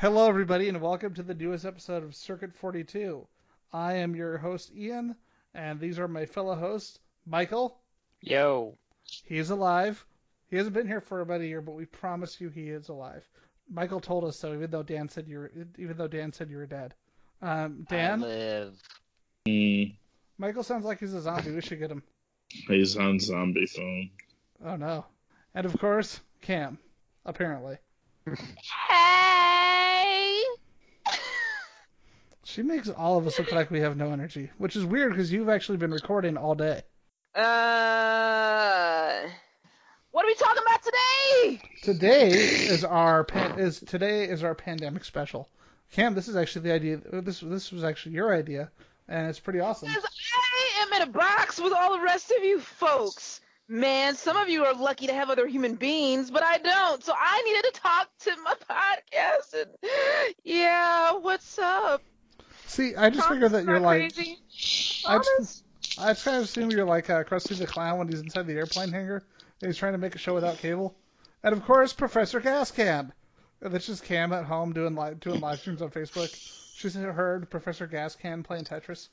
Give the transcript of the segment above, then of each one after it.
Hello, everybody, and welcome to the newest episode of Circuit 42. I am your host, Ian, and these are my fellow hosts, Michael. Yo. He is alive. He hasn't been here for about a year, but we promise you he is alive. Michael told us so, even though Dan said you were, even though Dan said you were dead. Um, Dan. I live. Mm, Michael sounds like he's a zombie. We should get him. he's on zombie phone. Oh no. And of course, Cam. Apparently. She makes all of us look like we have no energy, which is weird because you've actually been recording all day. Uh, what are we talking about today? Today is our pan- is today is our pandemic special. Cam, this is actually the idea. This this was actually your idea, and it's pretty awesome. Because I am in a box with all the rest of you folks. Man, some of you are lucky to have other human beings, but I don't. So I needed to talk to my podcast. And yeah, what's up? See, I just figured that you're like Crazy? I just, I just kind of assume you're like uh, Krusty the Clown when he's inside the airplane hangar and he's trying to make a show without cable. And of course, Professor Gascam. And That's just Cam at home doing live doing live streams on Facebook. She's heard Professor Gascan playing Tetris.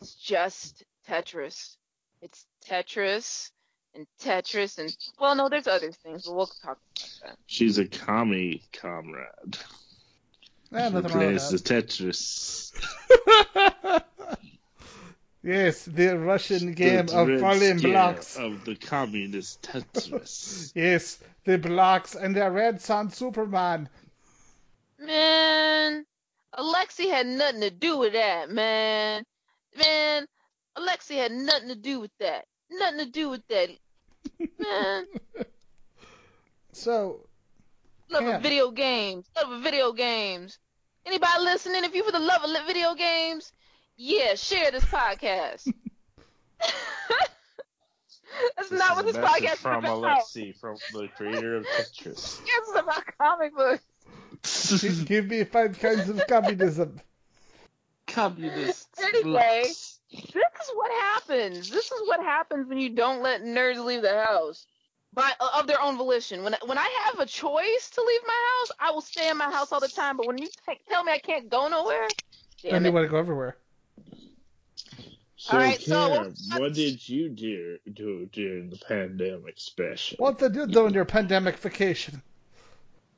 It's just Tetris. It's Tetris and Tetris and well, no, there's other things, but we'll talk about that. She's a commie comrade. She nothing wrong plays the Tetris. yes, the Russian game The of falling blocks. Of the communist Tetris. Yes, the blocks and the red sun Superman. that. Man, Alexi had nothing to do with that, man. Man, Alexi had nothing to do with that. Nothing to do with that. Man, So, love Yeah. of video games. Love of video games. Anybody listening? If you for the love of video games, yeah, share this podcast. That's not what this podcast is from about. Alexi, from the creator of Tetris. This is about comic books. give me five kinds of communism. communist. Anyway. This is what happens. This is what happens when you don't let nerds leave the house by of their own volition. When when I have a choice to leave my house, I will stay in my house all the time. But when you t- tell me I can't go nowhere, Then damn you it. want to go everywhere. So, Alright, so Cam, what- what did you do, do during the pandemic special? What did you do though in your pandemic vacation?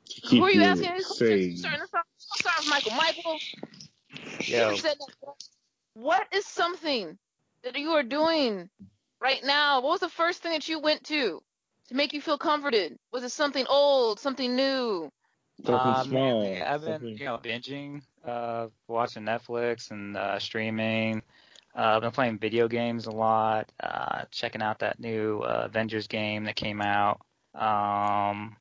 Keep Who are you you asking? Who's sane? starting this off? I'll start with Michael. Michael, you Yo. ever said that? what is something that you are doing right now? What was the first thing that you went to to make you feel comforted? Was it something old, something new? Something Um, small. mainly I've been, something- you know, binging, uh, watching Netflix and uh, streaming. Uh, I've been playing video games a lot. Uh, checking out that new uh, Avengers game that came out. Um,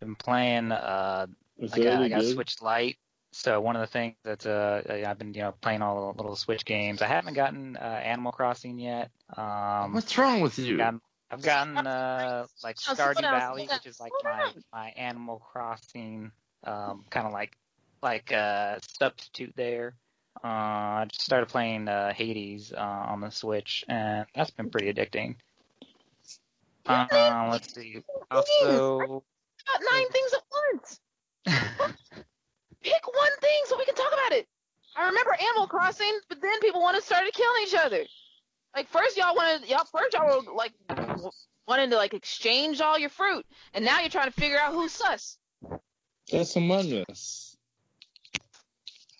been playing. Uh, Is I got, I got? Switch Lite. So one of the things that uh, I've been, you know, playing all the little Switch games. I haven't gotten uh, Animal Crossing yet. Um, What's wrong with you? gotten, I've gotten uh, like Slow Stardew Valley, which is like my my Animal Crossing um, kind of like like uh, substitute there. Uh, I just started playing uh, Hades uh, on the Switch, and that's been pretty addicting. Uh, let's see. Also, About nine things at once. Pick one thing so we can talk about it. I remember Animal Crossing, but then people wanted to start killing each other. Like first y'all wanted y'all first y'all were like wanting to like exchange all your fruit, and now you're trying to figure out who's sus. That's Among Us.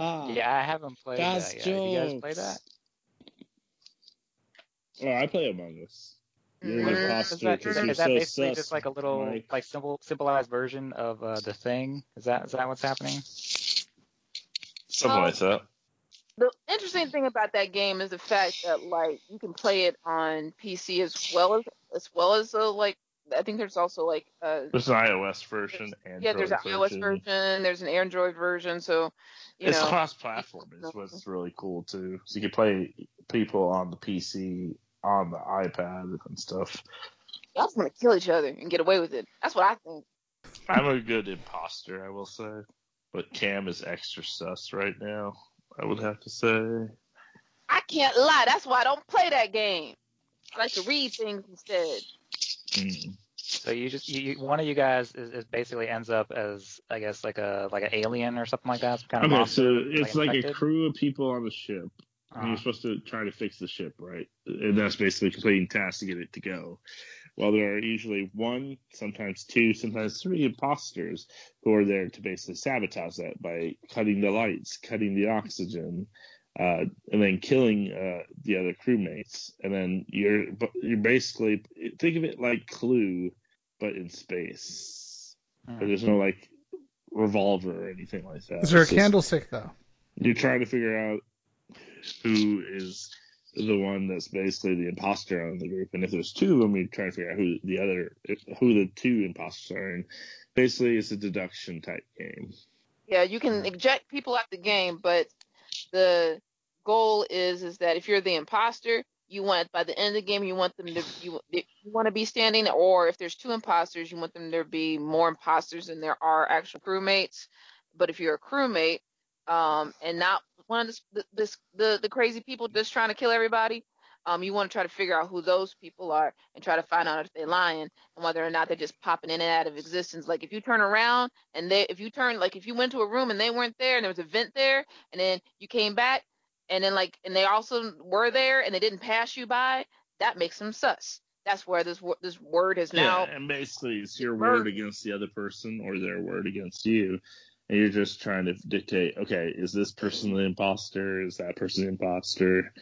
Ah. yeah, I haven't played That's that yet. Have you guys play that? Oh, I play Among Us. You're an Mhm. Is imposter that, because is you're that so basically sus, just like a little Mike. like simple simplified version of uh, the thing? Is that is that what's happening? Something Oh. like that. The interesting thing about that game is the fact that like you can play it on PC as well as as well as uh, like I think there's also like uh There's an iOS version and yeah there's an iOS version, there's an Android version, so you It's know cross-platform is what's really cool too. So you can play people on the PC, on the iPad and stuff. y'all just want to kill each other and get away with it. That's what I think. I'm a good imposter, I will say, but Cam is extra sus right now. I would have to say. I can't lie. That's why I don't play that game. I like to read things instead. Mm. So you just you, you, one of you guys is, is basically ends up as I guess like a like an alien or something like that. Some kind of Okay, monster, so it's like, a crew of people on the ship. Uh-huh. You're supposed to try to fix the ship, right? And that's basically completing tasks to get it to go. Well, there are usually one, sometimes two, sometimes three imposters who are there to basically sabotage that by cutting the lights, cutting the oxygen, uh, and then killing uh, the other crewmates. And then you're you're basically think of it like Clue, but in space. But there's no like revolver or anything like that. Is there a It's just- candlestick though? you're trying to figure out who is the one that's basically the imposter on the group, and if there's two of them, you're trying to figure out who the other, who the two imposters are. And basically, it's a deduction type game. Yeah, you can eject people out the game, but the goal is is that if you're the imposter, you want by the end of the game you want them to you, you want to be standing, or if there's two imposters, you want them to be more imposters than there are actual crewmates. But if you're a crewmate, um, and not one of this, this the the crazy people just trying to kill everybody, um, you want to try to figure out who those people are and try to find out if they're lying and whether or not they're just popping in and out of existence. Like if you turn around and they, if you turn, like if you went to a room and they weren't there and there was a vent there, and then you came back and then like and they also were there and they didn't pass you by, that makes them sus. That's where this this word is now. yeah, and basically, it's your word against the other person or their word against you. And you're just trying to dictate, okay, is this person the imposter? Is that person the imposter?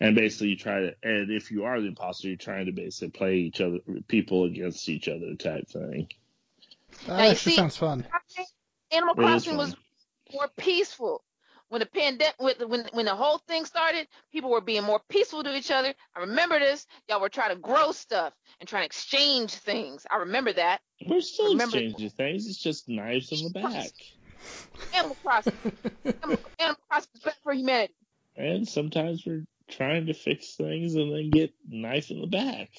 And basically, you try to, and if you are the imposter, you're trying to basically play each other, people against each other type thing. Ah, that Now, actually see- sounds fun. Animal Crossing was more peaceful. When the pandemic, when when the whole thing started, people were being more peaceful to each other. I remember this. Y'all were trying to grow stuff and trying to exchange things. I remember that. We're still Remember- exchanging things. It's just knives in the back. Animal Crossing, Animal, Animal Crossing is better for humanity. And sometimes we're trying to fix things and then get knife in the back.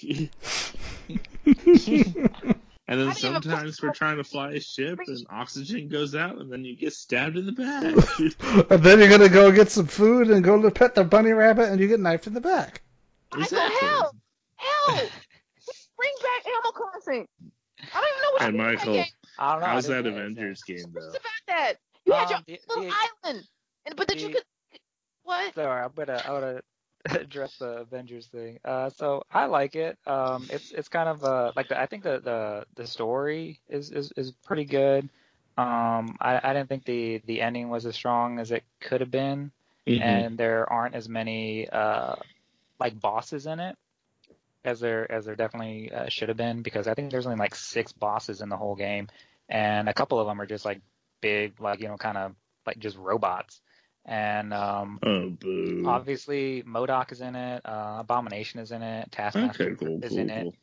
And then I didn't even put- sometimes we're trying to fly a ship and oxygen goes out and then you get stabbed in the back. and then you're gonna go get some food and go to pet the bunny rabbit, and you get knifed in the back. I Exactly. go hell, hell. Bring back Animal Crossing. I don't even know what And to do with Michael, game. I don't know. How's that didn't play it, Avengers game What's though? about that? You had your Um, the- little the- island, and but that you could. What? Sorry, I'm gonna I'm gonna address the Avengers thing. Uh, so I like it. Um, it's it's kind of uh like the, I think the, the the story is is is pretty good. Um, I I didn't think the the ending was as strong as it could have been, Mhm. and there aren't as many uh like bosses in it as there as there definitely uh, should have been because I think there's only like six bosses in the whole game, and a couple of them are just like big like you know kind of like just robots. And um, Oh boo. obviously MODOK is in it, uh, Abomination is in it, Taskmaster Okay, cool, is cool, in it,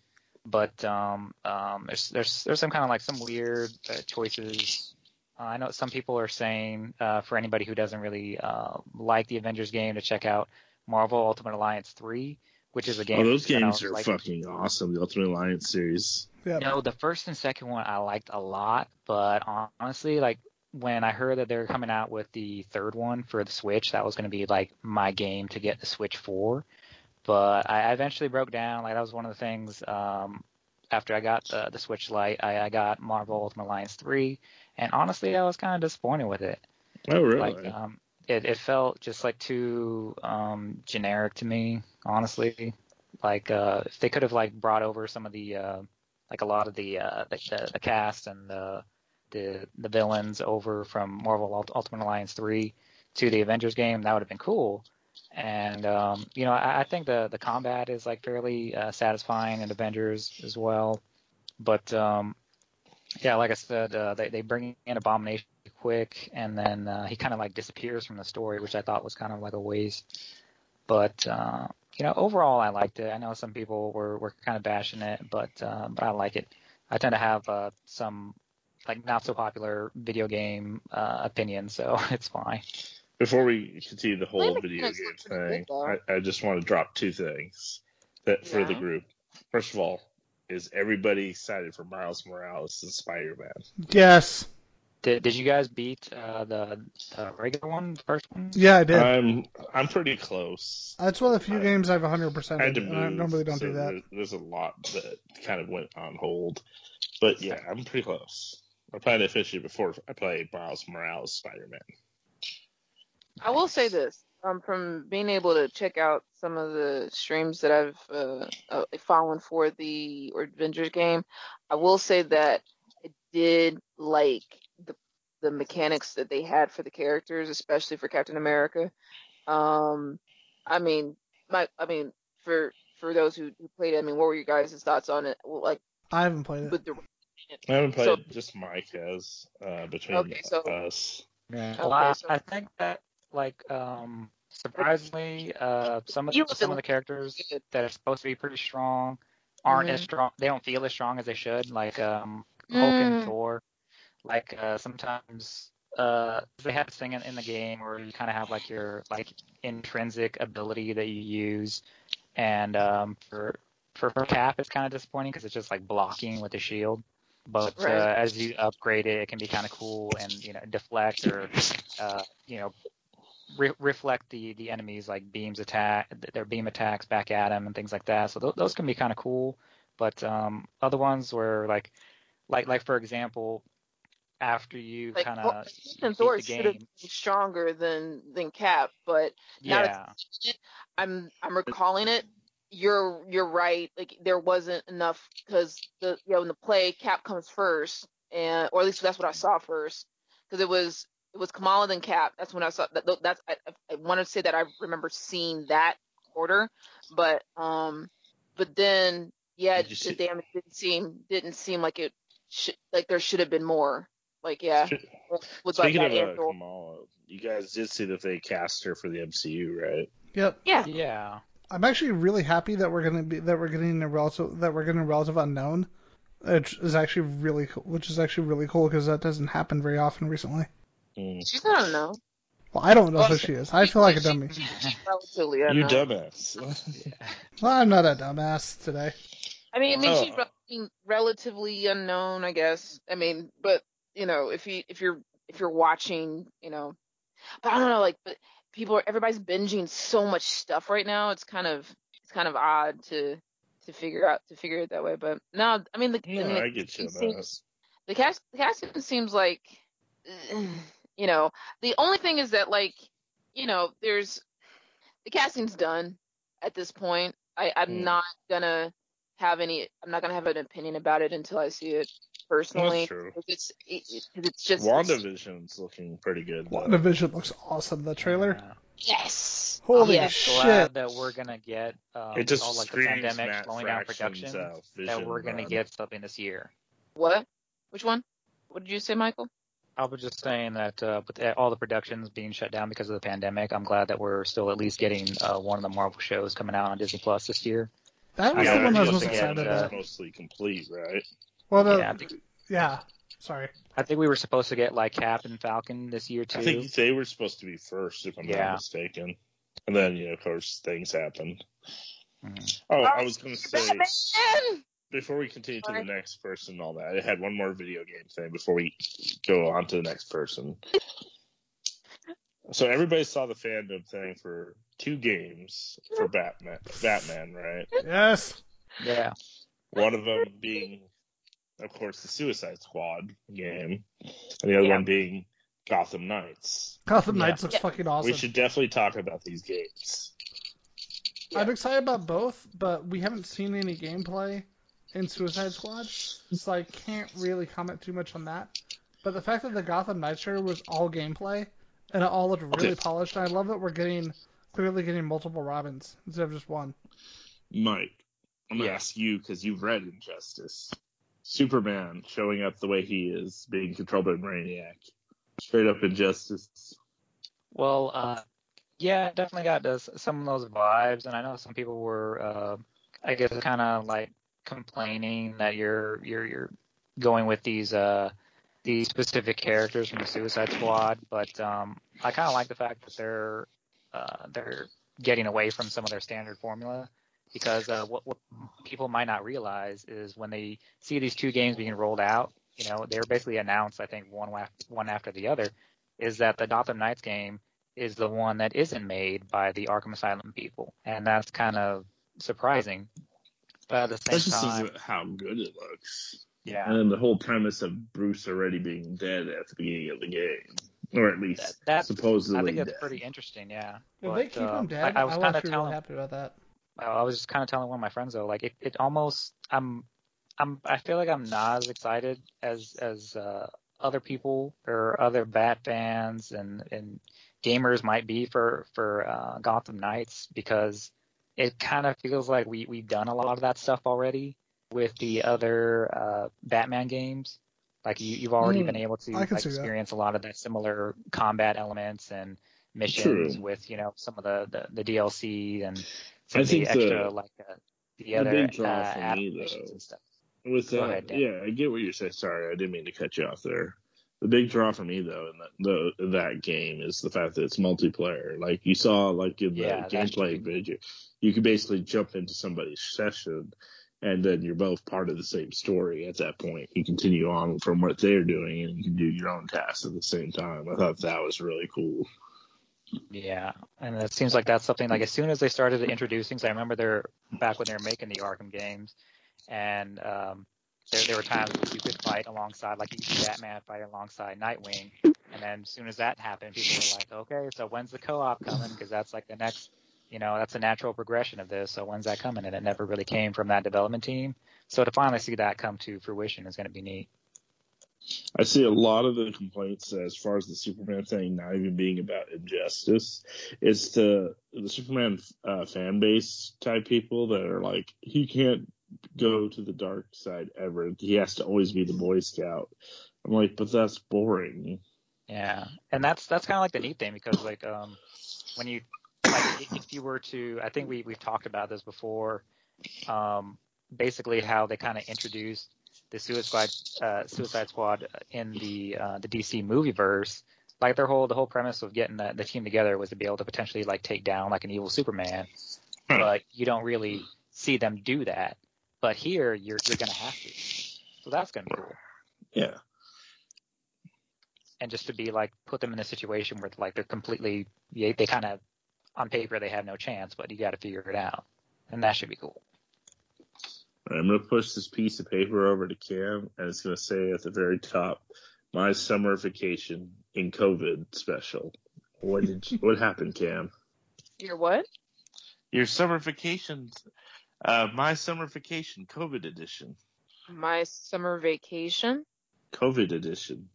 but um, um, there's there's there's some kind of like some weird uh, choices. Uh, I know some people are saying uh, for anybody who doesn't really uh, like the Avengers game to check out Marvel Ultimate Alliance 3, which is a game. Oh, those games are like, fucking awesome. The Ultimate Alliance series. Yeah. No, the first and second one I liked a lot, but honestly, like when I heard that they were coming out with the third one for the Switch, that was going to be like my game to get the Switch for. But I I eventually broke down. Like that was one of the things. Um, after I got the, the Switch Lite, I, I got Marvel Ultimate Alliance 3, and honestly, I was kind of disappointed with it. Oh really? Like, um, it, it felt just like too um, generic to me, honestly. Like, uh, if they could have like brought over some of the, uh, like a lot of the, uh, the, the, cast and the, the, the villains over from Marvel Ult- Ultimate Alliance 3 to the Avengers game, that would have been cool. And, um, you know, I, I think the, the combat is like fairly uh, satisfying in Avengers as well. But, um, yeah, like I said, uh, they, they bring in Abomination quick, and then uh, he kind of like disappears from the story, which I thought was kind of like a waste. But uh, you know, overall, I liked it. I know some people were, were kind of bashing it, but uh, but I like it. I tend to have uh, some like not so popular video game uh, opinions, so it's fine. Before we continue the whole video game thing, good. I, I just want to drop two things that for the group. First of all, is everybody excited for Miles Morales and Spider-Man? Yes. Did Did you guys beat uh, the the regular one, the first one? Yeah, I did. I'm I'm pretty close. That's one of the few I- games I've 100%. I had to move. I normally don't so do that. there- There's a lot that kind of went on hold, but yeah, I'm pretty close. I plan to finish it before I play Miles Morales Spider-Man. I will say this, um, from being able to check out some of the streams that I've uh, uh, fallen for the Avengers game, I will say that I did like the the mechanics that they had for the characters, especially for Captain America. Um, I mean, my, I mean, for for those who, who played it, I mean, what were your guys' thoughts on it? Well, Like I haven't played it. the I haven't played So- it, just Mike has uh, between Okay, so- us. Yeah. Okay, Well, I, so- I think that like um surprisingly uh some of the, some of the characters that are supposed to be pretty strong aren't as Mhm. strong. They don't feel as strong as they should. Like um Hulk and Mm. Thor. Like uh sometimes uh they have a thing in, in the game where you kind of have like your like intrinsic ability that you use, and um for for, for Cap it's kind of disappointing because it's just like blocking with the shield. But Right. uh, as you upgrade it, it can be kind of cool and you know deflect or uh, you know re- reflect the the enemies like beams attack their beam attacks back at them and things like that. So th- those can be kind of cool. But um, other ones where like like like for example, after you like kind of and beat Thor the should have game, been stronger than than Cap, but now yeah, I'm I'm recalling it. You're you're right. Like there wasn't enough because the you know in the play Cap comes first, and or at least that's what I saw first because it was it was Kamala then Cap. That's when I saw that. That's I, I want to say that I remember seeing that order, but um, but then yeah, Did the damage didn't seem didn't seem like it should like there should have been more. Like yeah, with like Speaking that of uh, Andor. Kamala, you guys did see that they cast her for the MCU, right? Yep. Yeah, yeah. I'm actually really happy that we're gonna be that we're getting a relative that we're getting a relative unknown, which is actually really cool. Which is actually really cool because that doesn't happen very often recently. Mm. she's not unknown. Well, I don't know who she is. I feel like a dummy. Relatively You dumbass. Well, I'm not a dumbass today. I mean, I mean, she's Oh. rel- I mean, relatively unknown, I guess. I mean, but you know, if you if you're if you're watching, you know, but I don't know, like, but people are everybody's binging so much stuff right now. It's kind of it's kind of odd to to figure out to figure it that way. But no, I mean, the I no, mean, I get you it on that. seems, the cast the casting seems like, you know, the only thing is that like, you know, there's the casting's done at this point. I I'm Mm. not gonna have any. I'm not gonna have an opinion about it until I see it personally. That's true. 'cause It's it, it- 'cause it's just WandaVision's looking pretty good. Though. WandaVision looks awesome. The trailer. Yeah. yes. Holy yeah. shit. Glad that we're gonna get um, it just all like the pandemic Matt slowing down Fraction's, production. uh, that we're gonna man. get something this year. What? Which one? What did you say, Michael? I was just saying that uh, with all the productions being shut down because of the pandemic, I'm glad that we're still at least getting uh, one of the Marvel shows coming out on Disney Plus this year. That was Yeah, the one I was most to get, excited uh, about. mostly complete, right? Well, the, yeah, think yeah. Sorry. I think we were supposed to get like Cap and Falcon this year too. I think they were supposed to be first, if I'm Yeah. not mistaken. And then, you know, of course, things happened. Mhm. Oh, I was going to say, before we continue to the next person and all that, I had one more video game thing before we go on to the next person. So everybody saw the FanDome thing for two games for Batman, Batman, right? Yes. Yeah, One of them being, of course, the Suicide Squad game, and the other Yeah. one being Gotham Knights. Gotham Yeah. Knights looks Yeah. fucking awesome. We should definitely talk about these games. I'm excited about both, but we haven't seen any gameplay in Suicide Squad, so I can't really comment too much on that. But the fact that the Gotham Knights trailer was all gameplay and it all looked really Okay. polished, and I love that we're getting clearly getting multiple Robins instead of just one. Mike, I'm gonna Yeah. ask you because you've read Injustice. Superman showing up the way he is, being controlled by Brainiac. Straight up Injustice. Well, uh, yeah, definitely got those, some of those vibes, and I know some people were, uh, I guess, kind of like complaining that you're you're you're going with these uh these specific characters from the Suicide Squad, but um, I kind of like the fact that they're uh, they're getting away from some of their standard formula. Because uh, what, what people might not realize is when they see these two games being rolled out, you know, they were basically announced, I think, one one after the other, is that the Gotham Knights game is the one that isn't made by the Arkham Asylum people, and that's kind of surprising. But at the same That just time, how good it looks. Yeah, And then the whole premise of Bruce already being dead at the beginning of the game, or at least That- that's- supposedly I think that's dead. pretty interesting. Yeah. If But, they keep uh, him dead, I, I, I was kind of telling really happy about that. I was just kind of telling one of my friends though, like it, it almost I'm I'm I feel like I'm not as excited as as uh, other people or other Bat fans and and gamers might be for for uh, Gotham Knights because it kind of feels like we we've done a lot of that stuff already with the other uh, Batman games. Like you, you've already Mm, been able to like, see that. experience a lot of that similar combat elements and missions True. with you know some of the the, the DLC and I of the think the- extra like uh, the the other big draw uh, for me, missions and stuff. With Go that, ahead, Dan. yeah, I get what you're saying. Sorry, I didn't mean to cut you off there. The big draw for me though in that the, that game is the fact that it's multiplayer. Like you saw, like in the Yeah, gameplay video, you could basically jump into somebody's session, and then you're both part of the same story. At that point, you continue on from what they're doing, and you can do your own tasks at the same time. I thought that was really cool. Yeah, and it seems like that's something like as soon as they started introducing, I remember they're back when they were making the Arkham games, and um, there, there were times where you could fight alongside, like you see Batman fight alongside Nightwing, and then as soon as that happened, people were like, okay, so when's the co-op coming? Because that's like the next, you know, that's a natural progression of this. So when's that coming? And it never really came from that development team. So to finally see that come to fruition is going to be neat. I see a lot of the complaints as far as the Superman thing not even being about injustice. It's the the Superman uh, fan base type people that are like, he can't go to the dark side ever. He has to always be the Boy Scout. I'm like, but that's boring. Yeah, and that's that's kind of like the neat thing because like um when you like if you were to I think we we've talked about this before um basically how they kind of introduced the Suicide uh, Suicide Squad in the uh, the DC movieverse. Like their whole the whole premise of getting the, the team together was to be able to potentially like take down like an evil Superman. But you don't really see them do that. But here you're you're gonna have to. So that's gonna be cool. Yeah. and just to be like put them in a situation where like they're completely they, they kind of on paper they have no chance, but you got to figure it out, and that should be cool. I'm gonna push this piece of paper over to Cam, and it's gonna say at the very top, "My summer vacation in COVID special." What did you, what happened, Cam? Your what? Your summer vacation, uh, my summer vacation, COVID edition, My summer vacation? COVID edition.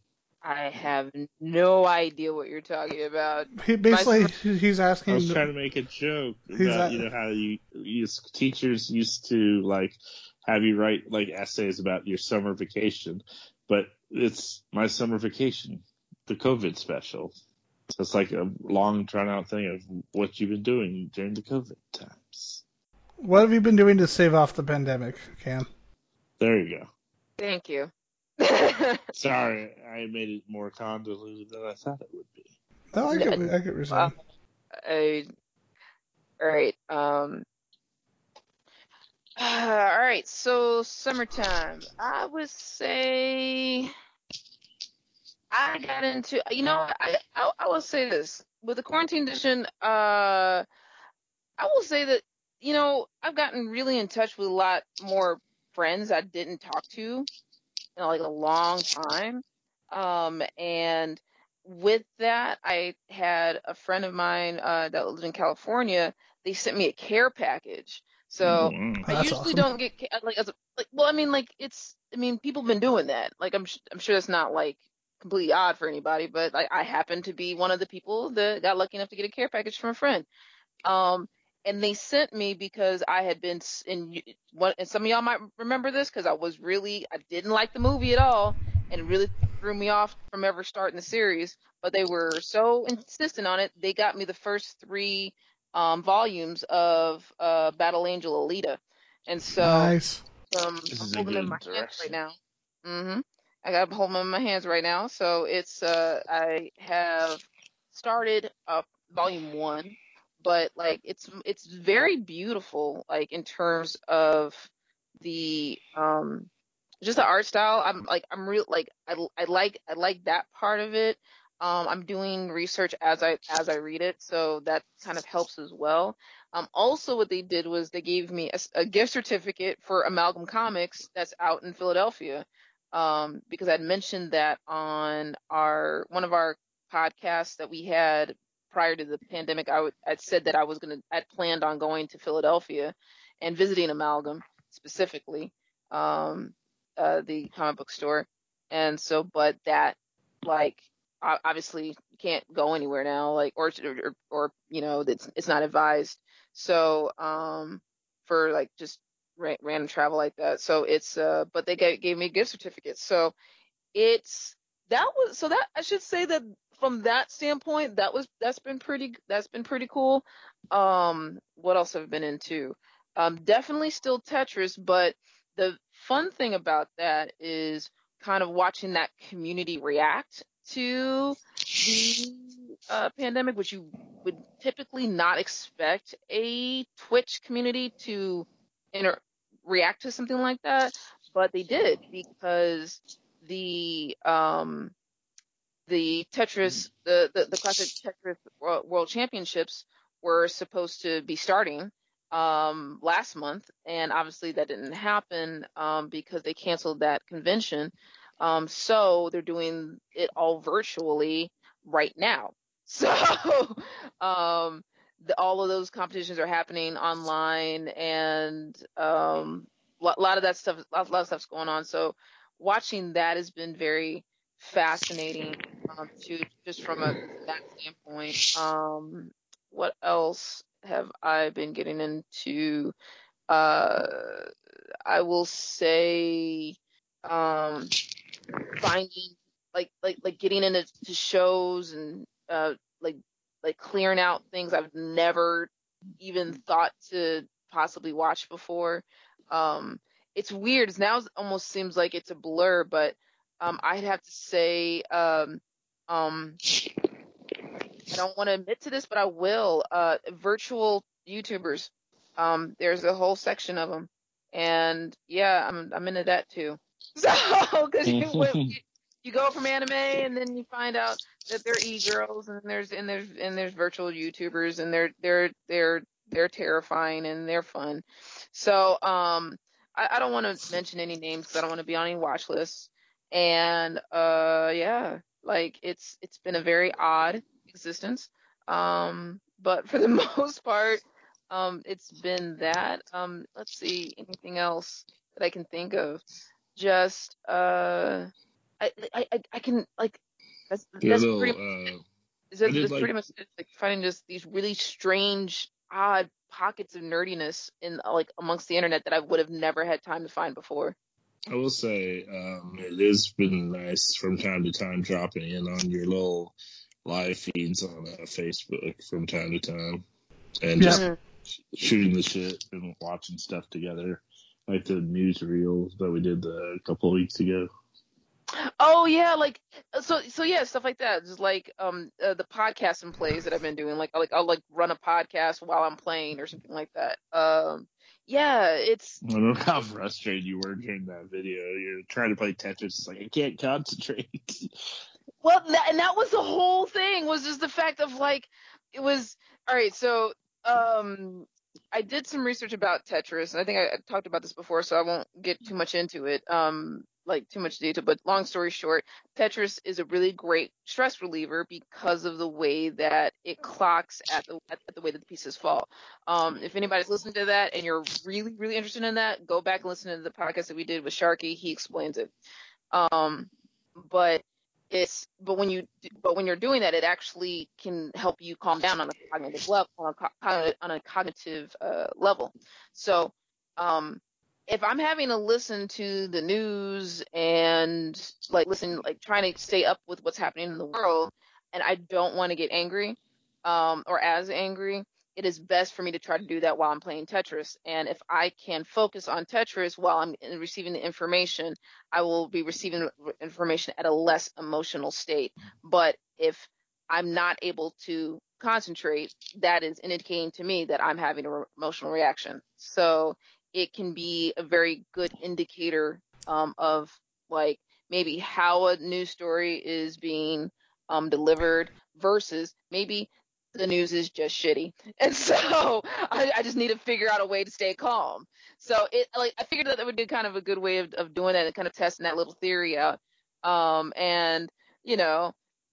I have no idea what you're talking about. He basically he's asking. I asking. was trying to make a joke He's about at- you know how you, you teachers used to like have you write like essays about your summer vacation, but it's my summer vacation, the COVID special. So it's like a long drawn out thing of what you've been doing during the COVID times. What have you been doing to save off the pandemic, Cam? There you go. Thank you. Sorry, I made it more convoluted than I thought it would be. No, I get, I get what you're saying. I, all right. Um. all right. So summertime. I would say I got into. You know, I I, I will say this with the quarantine edition. Uh, I will say that you know I've gotten really in touch with a lot more friends I didn't talk to in like a long time. Um, and with that, I had a friend of mine uh, that lived in California. They sent me a care package. So Mm. I usually awesome. don't get like as a, like well, I mean like it's I mean people have been doing that. Like I'm sh- I'm sure that's not like completely odd for anybody, but like I happen to be one of the people that got lucky enough to get a care package from a friend. Um, and they sent me because I had been in one, and some of y'all might remember this because I was really I didn't like the movie at all, and it really threw me off from ever starting the series. But they were so insistent on it, they got me the first three um, volumes of uh, Battle Angel Alita, and so nice. um, This I'm is a holding them in good my hands right now. Mm-hmm. I got to hold them in my hands right now. So it's uh, I have started up volume one, but like it's it's very beautiful, like in terms of the um just the art style. I'm like I'm real like I, I like I like that part of it. Um, I'm doing research as I as I read it, so that kind of helps as well. Um, also, what they did was they gave me a, a gift certificate for Amalgam Comics that's out in Philadelphia, um, because I'd mentioned that on our one of our podcasts that we had prior to the pandemic. I said that I was gonna I'd planned on going to Philadelphia and visiting Amalgam specifically, um, uh, the comic book store, and so but that like obviously can't go anywhere now, like or or, or you know it's it's not advised. So um for like just ra- random travel like that. So it's uh but they gave, gave me gift certificates. So it's that was so that I should say that from that standpoint that was that's been pretty that's been pretty cool. Um what else have I been into? Um definitely still Tetris, but the fun thing about that is kind of watching that community react to the uh, pandemic, which you would typically not expect a Twitch community to inter- react to something like that, but they did because the um, the Tetris the, the, the classic Tetris World Championships were supposed to be starting um, last month, and obviously that didn't happen um, because they canceled that convention. Um, so they're doing it all virtually right now. So, um, the, all of those competitions are happening online and, um, a lot of that stuff, a lot of stuff's going on. So watching that has been very fascinating, um, just from a, that standpoint. Um, what else have I been getting into? Uh, I will say, um, finding like like like getting into shows and uh like like clearing out things I've never even thought to possibly watch before. Um it's weird. Now it almost seems like it's a blur, but um I'd have to say um um I don't want to admit to this, but I will. Uh virtual YouTubers. Um there's a whole section of them. And yeah, I'm I'm into that too. So, because you, you go from anime and then you find out that they're e-girls and there's and there's and there's virtual YouTubers and they're they're they're they're terrifying and they're fun. So, um, I, I don't want to mention any names because I don't want to be on any watch lists. And uh, yeah, like it's it's been a very odd existence. Um, but for the most part, um, it's been that. Um, let's see, anything else that I can think of just uh I I I can like that's that's little, pretty uh, is that, that's like- pretty much like finding just these really strange odd pockets of nerdiness in like amongst the internet that I would have never had time to find before. I will say um, it has been nice from time to time dropping in on your little live feeds on uh, Facebook from time to time and just shooting the shit and watching stuff together, like the news reels that we did uh, a couple of weeks ago. Oh yeah, like so so yeah, stuff like that. Just like um uh, the podcasting plays that I've been doing. Like I'll like I'll like run a podcast while I'm playing or something like that. Um yeah, it's I don't know how frustrated you were during that video. You're trying to play Tetris, it's like I can't concentrate. Well, that, and that was the whole thing was just the fact of like it was all right. So um, I did some research about Tetris, and I think I, I talked about this before, so I won't get too much into it. Um, like too much detail, but long story short, Tetris is a really great stress reliever because of the way that it clocks at the at, the way that the pieces fall. Um, if anybody's listening to that and you're really really interested in that, go back and listen to the podcast that we did with Sharky. He explains it. Um, but it's but when you but when you're doing that, it actually can help you calm down on a cognitive level on a, on a cognitive uh, level. So um, if I'm having to listen to the news and like listen like trying to stay up with what's happening in the world, and I don't want to get angry um, or as angry, it is best for me to try to do that while I'm playing Tetris. And if I can focus on Tetris while I'm in- receiving the information, I will be receiving information at a less emotional state. But if I'm not able to concentrate, that is indicating to me that I'm having an emotional reaction. So it can be a very good indicator um, of like maybe how a news story is being um, delivered versus maybe the news is just shitty. And so I, I, just need to figure out a way to stay calm. So it like I figured that that would be kind of a good way of, of doing that and kind of testing that little theory out. Um, and you know,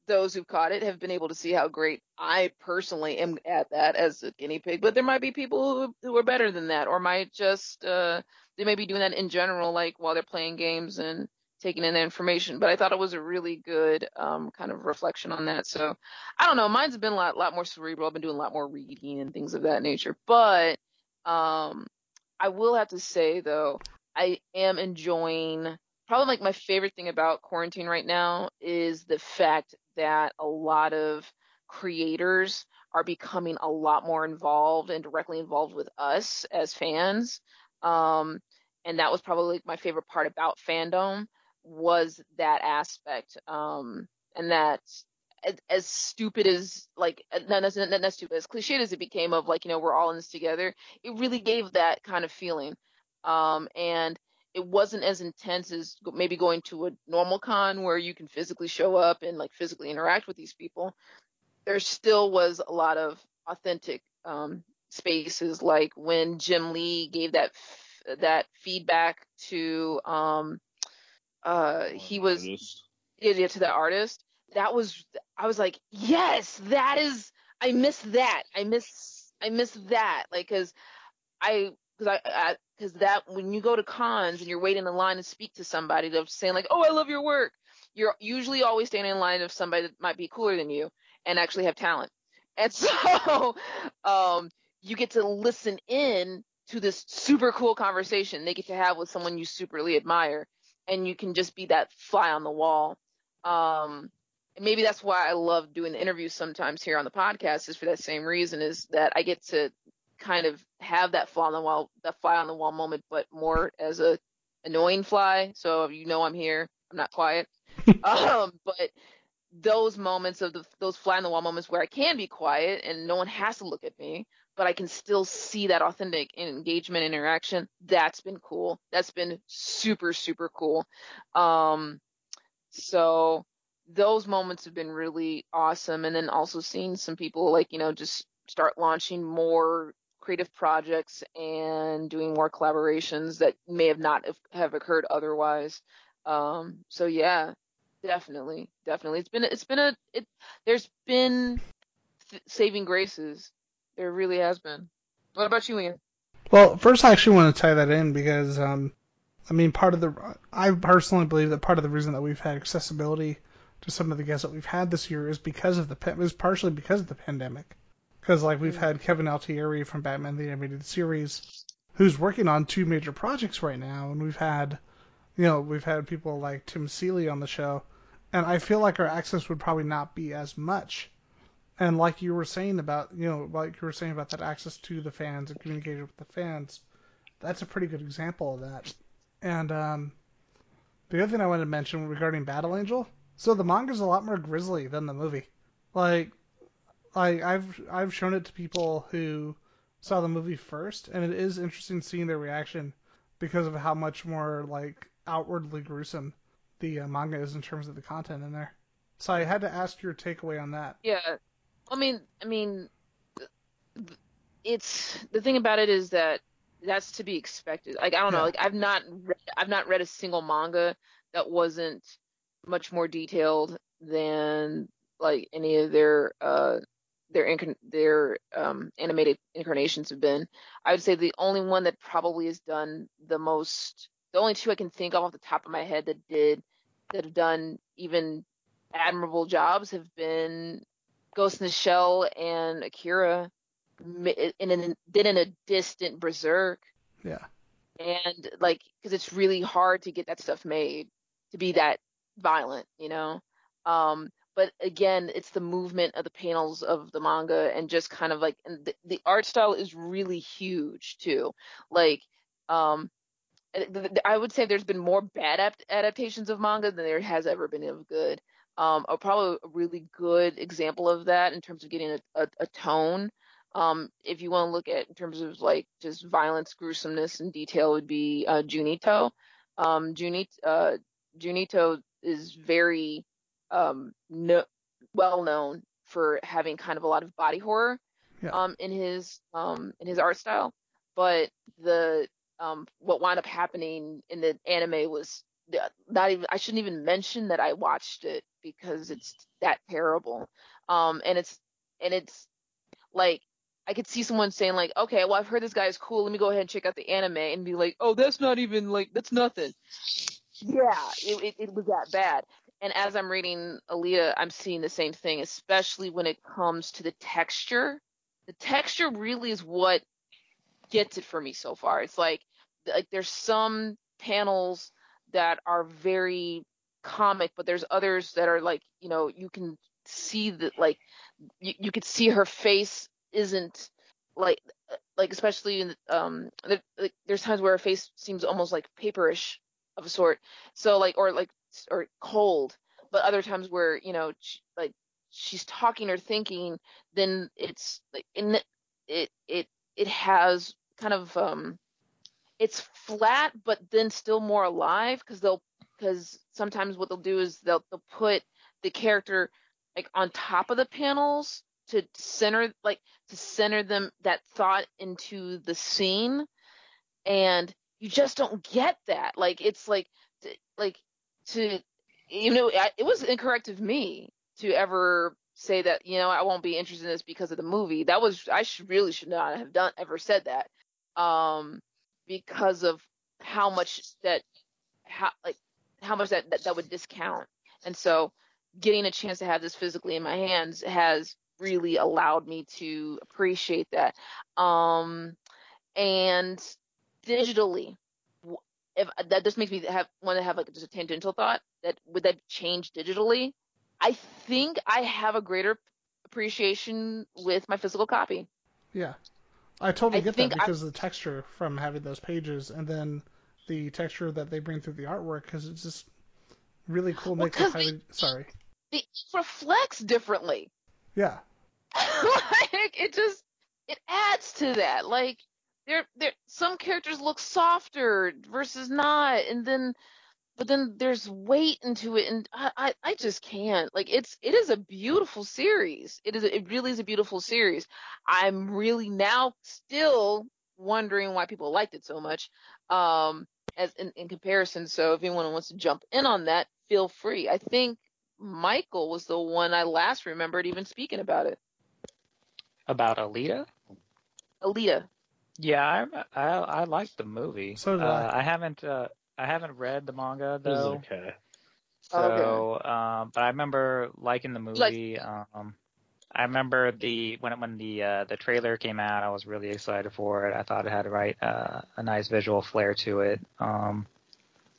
those who've caught it have been able to see how great I personally am at that as a guinea pig. But there might be people who, who are better than that, or might just uh, they may be doing that in general, like while they're playing games and taking in information. But I thought it was a really good um, kind of reflection on that. So I don't know. Mine's been a lot, lot more cerebral. I've been doing a lot more reading and things of that nature. But um, I will have to say though, I am enjoying. Probably like my favorite thing about quarantine right now is the fact that a lot of creators are becoming a lot more involved and directly involved with us as fans. Um, and that was probably my favorite part about fandom was that aspect. Um, and that as, as, stupid as like not, not, not, not stupid as cliched as it became of like you know we're all in this together it really gave that kind of feeling um and it wasn't as intense as maybe going to a normal con where you can physically show up and like physically interact with these people there still was a lot of authentic um spaces like when jim lee gave that that feedback to um uh he was yeah, to the artist that was i was like yes that is i miss that i miss i miss that like because i because i because that when you go to cons and you're waiting in line to speak to somebody they're saying like oh i love your work you're usually always standing in line of somebody that might be cooler than you and actually have talent and so um you get to listen in to this super cool conversation they get to have with someone you superly admire and you can just be that fly on the wall. Um, maybe that's why I love doing the interviews sometimes here on the podcast is for that same reason is that I get to kind of have that fly on the wall, that fly on the wall moment, but more as a annoying fly. So you know I'm here, I'm not quiet. um, but those moments of the, those fly on the wall moments where I can be quiet and no one has to look at me, but I can still see that authentic engagement interaction. That's been cool. That's been super, super cool. Um, so those moments have been really awesome. And then also seeing some people like, you know, just start launching more creative projects and doing more collaborations that may have not have occurred otherwise. Um, so yeah, Definitely, definitely. It's been it's been a it. There's been th- saving graces. There really has been. What about you, Ian? Well, first I actually want to tie that in because um, I mean part of the I personally believe that part of the reason that we've had accessibility to some of the guests that we've had this year is because of the is partially because of the pandemic. Because like we've had Kevin Altieri from Batman the Animated Series, who's working on two major projects right now, and we've had you know, we've had people like Tim Seeley on the show, and I feel like our access would probably not be as much. And like you were saying about, you know, like you were saying about that access to the fans and communication with the fans, that's a pretty good example of that. And um, the other thing I wanted to mention regarding Battle Angel, so the manga's a lot more grisly than the movie. Like, like I've I've shown it to people who saw the movie first, and it is interesting seeing their reaction because of how much more like outwardly gruesome the uh, manga is in terms of the content in there. So I had to ask your takeaway on that. Yeah, I mean, I mean, it's the thing about it is that that's to be expected. Like I don't know, like I've not read, I've not read a single manga that wasn't much more detailed than like any of their uh their inc- their um animated incarnations have been. I would say the only one that probably has done the most the only two I can think of off the top of my head that did that have done even admirable jobs have been Ghost in the Shell and Akira, in an, then in a distant Berserk. Yeah. And like, because it's really hard to get that stuff made to be that violent, you know. Um, but again, it's the movement of the panels of the manga and just kind of like, the, the art style is really huge too. Like, um, I would say there's been more bad adaptations of manga than there has ever been of good. Um, a probably a really good example of that in terms of getting a, a, a tone. Um, if you want to look at in terms of like just violence, gruesomeness, and detail, would be uh, Junji Ito. um, Junji Ito, uh, Junji Ito is very um, no, well known for having kind of a lot of body horror Yeah. um, in his um, in his art style. But the um, what wound up happening in the anime was not even I shouldn't even mention that I watched it because it's that terrible. Um, and it's and it's like I could see someone saying like, okay, well I've heard this guy is cool. Let me go ahead and check out the anime and be like, oh, that's not even like that's nothing. Yeah, it, it, it was that bad. And as I'm reading Alita, I'm seeing the same thing, especially when it comes to the texture. The texture really is what gets it for me so far. It's like like there's some panels that are very comic, but there's others that are like, you know, you can see that like you, you could see her face isn't like like especially in um there, like, there's times where her face seems almost like paperish of a sort so like or like or cold but other times where you know she, like she's talking or thinking then it's like in it it it has kind of um it's flat but then still more alive because they'll because sometimes what they'll do is they'll they'll put the character like on top of the panels to center like to center them that thought into the scene. And you just don't get that. Like it's like like to you know it was incorrect of me to ever say that you know I won't be interested in this because of the movie. That was I should really should not have done ever said that um because of how much that how like how much that, that that would discount. And so getting a chance to have this physically in my hands has really allowed me to appreciate that. Um and digitally if that just makes me have want to have like just a tangential thought that would that change digitally i think i have a greater appreciation with my physical copy Yeah, I totally I get that I- because of the texture from having those pages, and then the texture that they bring through the artwork, because it's just really cool. Well, Makes it highly sorry. it reflects differently Yeah, like it just it adds to that. Like there there some characters look softer versus not, and then but then there's weight into it, and I I, I just can't. Like it's it is a beautiful series. It is it really is a beautiful series. I'm really now still wondering why people liked it so much. Um, as in, in comparison. So if anyone wants to jump in on that, feel free. I think Michael was the one I last remembered even speaking about it. About Alita? Alita. Yeah, I I, I liked the movie. So did uh, I. I haven't uh, I haven't read the manga It was though. okay. So, um, but I remember liking the Like- movie. Um, I remember the when when the uh, the trailer came out, I was really excited for it. I thought it had a right uh, a nice visual flair to it. Um,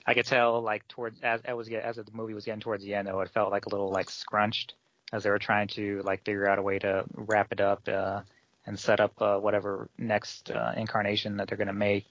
I could tell like towards as it was as the movie was getting towards the end, though, it felt like a little like scrunched as they were trying to like figure out a way to wrap it up uh, and set up uh, whatever next uh, incarnation that they're going to make.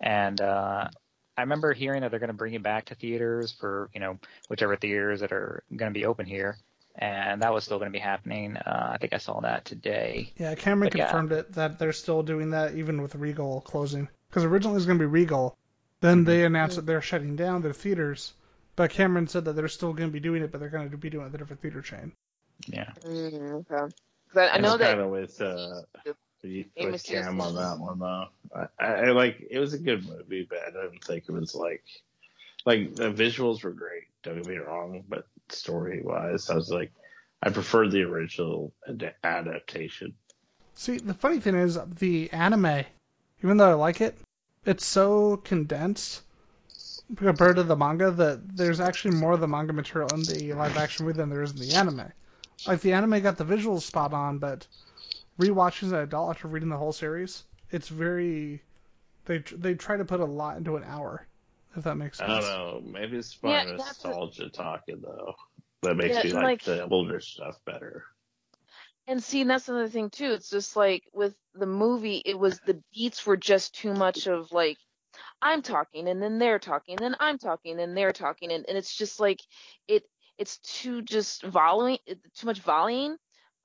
And uh, I remember hearing that they're going to bring it back to theaters for you know whichever theaters that are going to be open here, and that was still going to be happening. Uh, I think I saw that today. yeah. Cameron But yeah. confirmed it that they're still doing that even with Regal closing. Because originally it was going to be Regal, then they announced that they're shutting down their theaters. But Cameron said that they're still going to be doing it, but they're going to be doing it at a different theater chain. Yeah. Mm, okay. 'Cause I, I know that. kind of with uh, with Amos Cam on that one though. I, I, I like it was a good movie, but I didn't think it was like like the visuals were great. Don't get me wrong, but story wise, I was like, I preferred the original ad- adaptation. See, the funny thing is, the anime, even though I like it, it's so condensed compared to the manga that there's actually more of the manga material in the live action movie than there is in the anime. Like, the anime got the visuals spot on, but rewatching as an adult after reading the whole series, it's very. They, they try to put a lot into an hour, if that makes sense. I don't know. Maybe it's Yeah, my that's a- nostalgia talking though. That makes Yeah, me like, like- the older stuff better. And see, and that's another thing too. It's just like with the movie, it was the beats were just too much of like, I'm talking and then they're talking and then I'm talking and they're talking and, and it's just like it it's too just volleying too much volleying.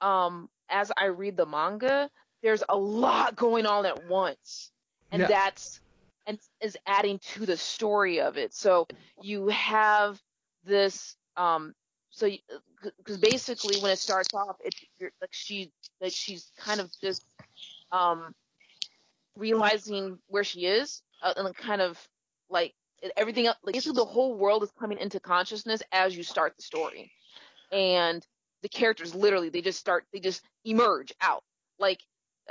Um, as I read the manga, there's a lot going on at once, and Yeah. that's and is adding to the story of it. So you have this um so because basically when it starts off it's like she that she's kind of just um realizing where she is uh, and kind of like everything else like basically the whole world is coming into consciousness as you start the story and the characters literally they just start they just emerge out like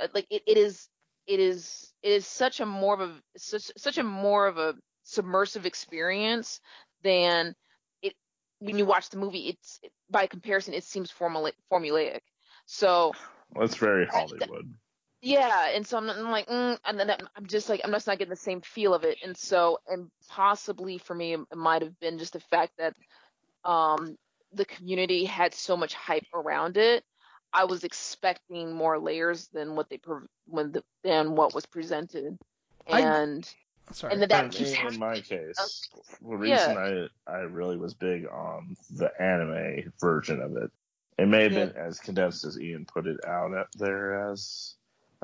uh, like it, it is it is it is such a more of a such such a more of a submersive experience than it when you watch the movie. It's by comparison, it seems formula, formulaic. So well, it's very Hollywood. Yeah, and so I'm, I'm like, mm, and then I'm just like, I'm just not getting the same feel of it, and so, and possibly for me, it might have been just the fact that, um, the community had so much hype around it I was expecting more layers than what they when the, than what was presented, and I, sorry. and then that in, keeps in my case, the reason yeah. I I really was big on the anime version of it, it may have yeah. been as condensed as Ian put it out there as.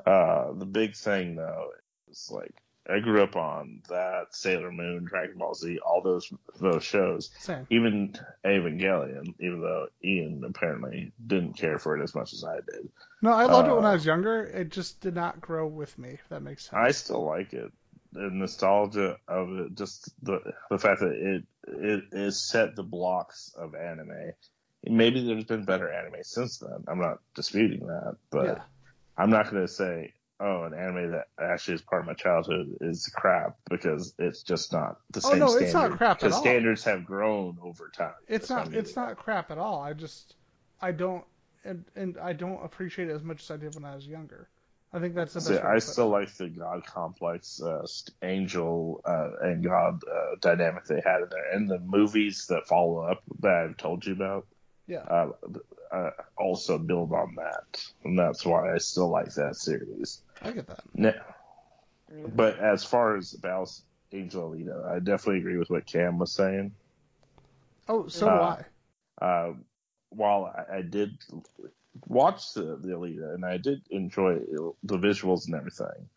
Uh, the big thing though is like I grew up on that Sailor Moon, Dragon Ball Z, all those those shows. Same. Even Evangelion, even though Ian apparently didn't care for it as much as I did. No, I loved uh, it when I uh, was younger. It just did not grow with me. If that makes sense. I still like it. The nostalgia of it, just the the fact that it it is set the blocks of anime. Maybe there's been better anime since then. I'm not disputing that, but yeah. I'm not going to say oh, an anime that actually is part of my childhood is crap because it's just not the oh, same. Oh no, standard. it's not crap at all. standards have grown over time. It's not. It's not crap at all. I just, I don't, and and I don't appreciate it as much as I did when I was younger. I think that's the best. See, I still like the God complex, uh, angel uh, and God uh, dynamic they had in there, and the movies that follow up that I've told you about. Yeah. Uh, uh, also build on that, and that's why I still like that series. I get that. Now, but as far as Battle Angel Alita, I definitely agree with what Cam was saying. Oh, so do uh, I. Uh, while I, I, did watch the, the Alita and I did enjoy the visuals and everything,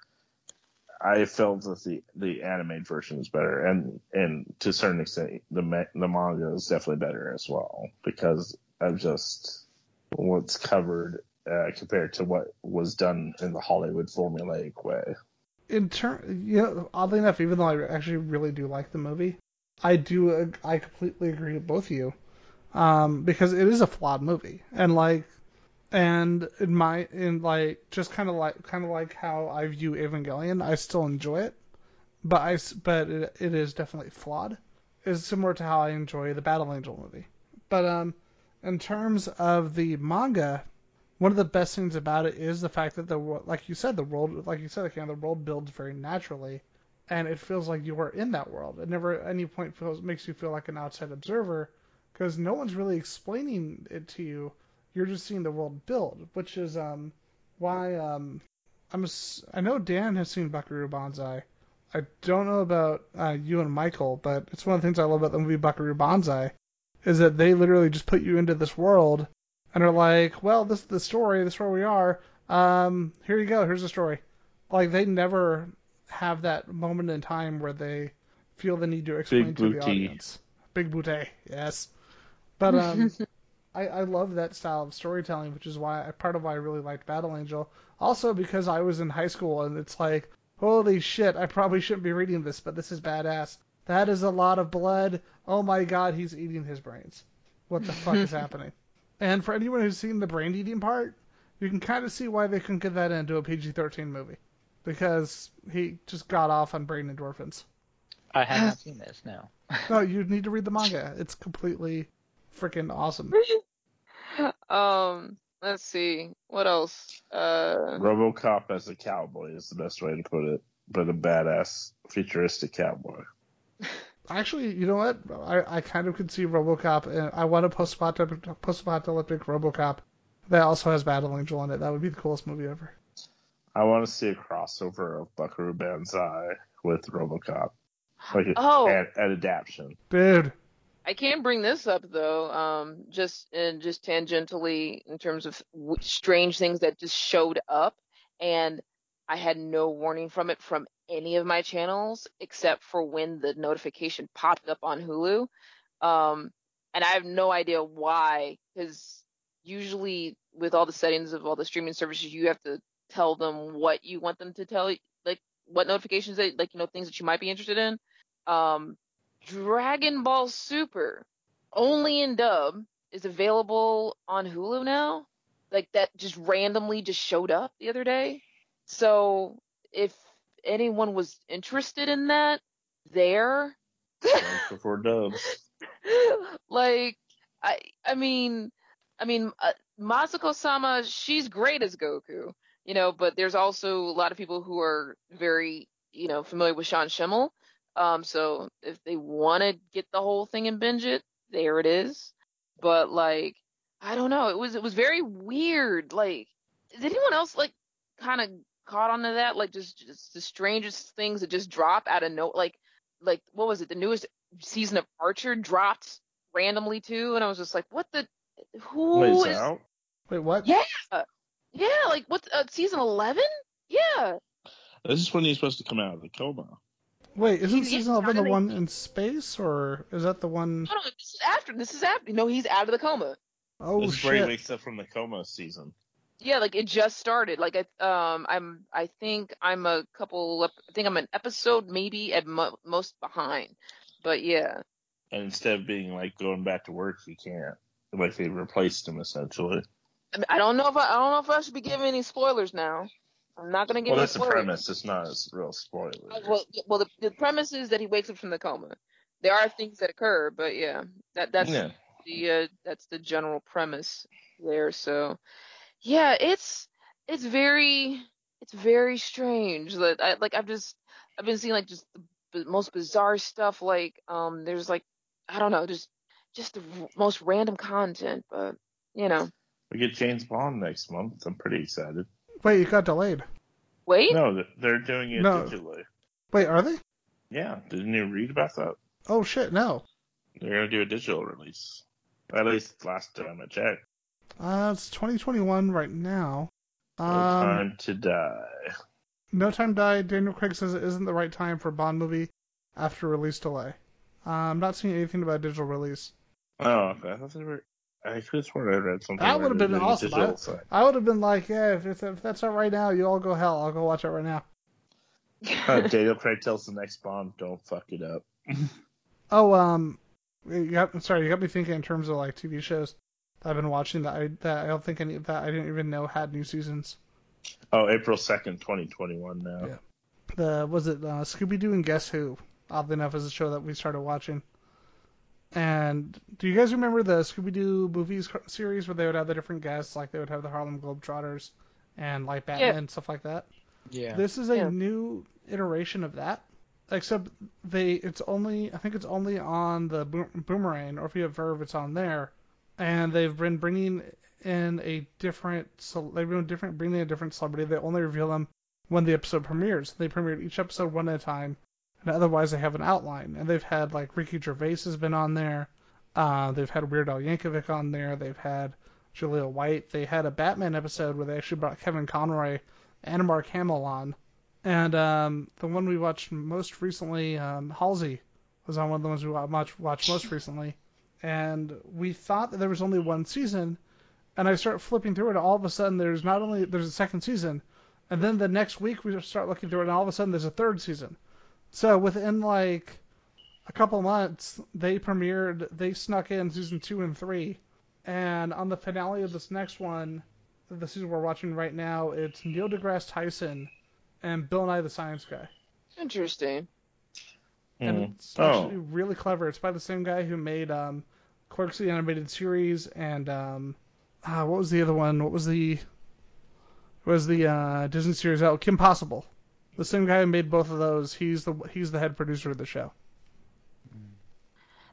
I felt that the the animated version is better, and and to a certain extent, the the manga is definitely better as well because of just what's covered uh, compared to what was done in the Hollywood formulaic way. In turn, you know, oddly enough, even though I actually really do like the movie, I do I completely agree with both of you, um, because it is a flawed movie, and like, and in my in like just kind of like kind of like how I view Evangelion, I still enjoy it, but I but it, it is definitely flawed. It's similar to how I enjoy the Battle Angel movie, but um, in terms of the manga, one of the best things about it is the fact that the like you said the world like you said again the world builds very naturally, and it feels like you are in that world. It never at any point feels makes you feel like an outside observer because no one's really explaining it to you. You're just seeing the world build, which is um why um I'm a, I know Dan has seen Buckaroo Banzai. I don't know about uh, you and Michael, but it's one of the things I love about the movie Buckaroo Banzai is that they literally just put you into this world and are like, well, this is the story. This is where we are. Um, here you go. Here's the story. Like they never have that moment in time where they feel the need to explain Big to booty. the audience. Big booty, yes. But um, I, I love that style of storytelling, which is why part of why I really liked Battle Angel. Also because I was in high school and it's like, holy shit, I probably shouldn't be reading this, but this is badass. That is a lot of blood. Oh my god, he's eating his brains. What the fuck is happening? And for anyone who's seen the brain eating part, you can kind of see why they couldn't get that into a PG 13 movie. Because he just got off on brain endorphins. I have not seen this, no. no, you need to read the manga. It's completely freaking awesome. um, let's see. What else? Uh... Robocop as a cowboy is the best way to put it, but a badass futuristic cowboy. Actually, you know what? I, I kind of could see RoboCop. And I want a post-apocalyptic RoboCop that also has Battle Angel in it. That would be the coolest movie ever. I want to see a crossover of Buckaroo Banzai with RoboCop, like oh. an, an adaptation. Dude, I can bring this up though, um, just and just tangentially in terms of w- strange things that just showed up, and I had no warning from it from any of my channels except for when the notification popped up on Hulu. Um, and I have no idea why, because usually with all the settings of all the streaming services, you have to tell them what you want them to tell like what notifications they, like, you know, things that you might be interested in. Um, Dragon Ball Super, only in dub, is available on Hulu now. Like that just randomly just showed up the other day. So if anyone was interested in that, there. before dubs. like I I mean I mean uh, Masako Sama she's great as Goku, you know, but there's also a lot of people who are very, you know, familiar with Sean Schemmel. Um so if they want to get the whole thing and binge it, there it is. But like I don't know, it was it was very weird. Like did anyone else like kind of caught onto that like just, just the strangest things that just drop out of no like like what was it the newest season of Archer dropped randomly too, and I was just like, what the who Wait, is? out? Wait, what? Yeah, yeah, like what uh, season eleven? Yeah, This is when he's supposed to come out of the coma. Wait, isn't He's- season he's 11 the one in space, or is that the one? no, no, this is after. This is after. No, he's out of the coma. Oh this is where he wakes up from the coma season. Yeah, like it just started. Like I, um, I'm, I think I'm a couple. I think I'm an episode maybe at mo- most behind. But yeah, And instead of being like going back to work, he can't. Like they replaced him essentially. I, mean, I don't know if I, I don't know if I should be giving any spoilers now. I'm not gonna give Well, that's the premise. It's not a real spoiler. Uh, Well, well, the, the premise is that he wakes up from the coma. There are things that occur, but yeah, that that's yeah. the uh, that's the general premise there. So, yeah, it's it's very it's very strange. That I like I've just I've been seeing like just the most bizarre stuff. Like um, there's like I don't know, just just the most random content, but you know, We get James Bond next month. I'm pretty excited. Wait, it got delayed. wait, No, they're doing it No. digitally. Wait, are they? Yeah, didn't you read about that? Oh shit, no. They're gonna do a digital release. At least last time I checked. Uh, it's 2021 right now. No Um, time to die. No Time to die. Daniel Craig says it isn't the right time for a Bond movie after release delay. Uh, I'm not seeing anything about digital release. Oh, okay. I thought they were. I could have sworn I read something. That would've been awesome. digital thing. I would have been like, yeah, if, it's, if that's out right now, you all go hell. I'll go watch it right now. Uh, Daniel Craig tells the next Bond, "Don't fuck it up." Oh, um, you got, sorry, you got me thinking in terms of like TV shows that I've been watching that I that I don't think any that I didn't even know had new seasons. Oh, April second, twenty twenty one. Now. Yeah. The was it uh, Scooby Doo and Guess Who? Oddly enough, is a show that we started watching. And do you guys remember the Scooby Doo movies series where they would have the different guests, like they would have the Harlem Globetrotters and like Batman and stuff like that? Yeah. This is a Yeah. new iteration of that, except they it's only I think it's only on the Boomerang, or if you have Verve, it's on there. And they've been bringing in a different, so they've been different, bringing in a different celebrity. They only reveal them when the episode premieres. They premiered each episode one at a time, and otherwise they have an outline. And they've had like Ricky Gervais has been on there. Uh, they've had Weird Al Yankovic on there. They've had Julia White. They had a Batman episode where they actually brought Kevin Conroy and Mark Hamill on. And um, the one we watched most recently, um, Halsey, was on one of the ones we watched, watched most recently. And we thought that there was only one season, and I start flipping through it. And all of a sudden, there's not only there's a second season, and then the next week we start looking through it, and all of a sudden there's a third season. So within like a couple months, they premiered, they snuck in season two and three, and on the finale of this next one, the season we're watching right now, it's Neil deGrasse Tyson and Bill Nye the Science Guy. interesting. And Mm. it's Oh. actually really clever. It's by the same guy who made um, Clerks the animated series and um, ah, what was the other one? What was the what was the uh, Disney series? Oh, Kim Possible. The same guy who made both of those. He's the he's the head producer of the show.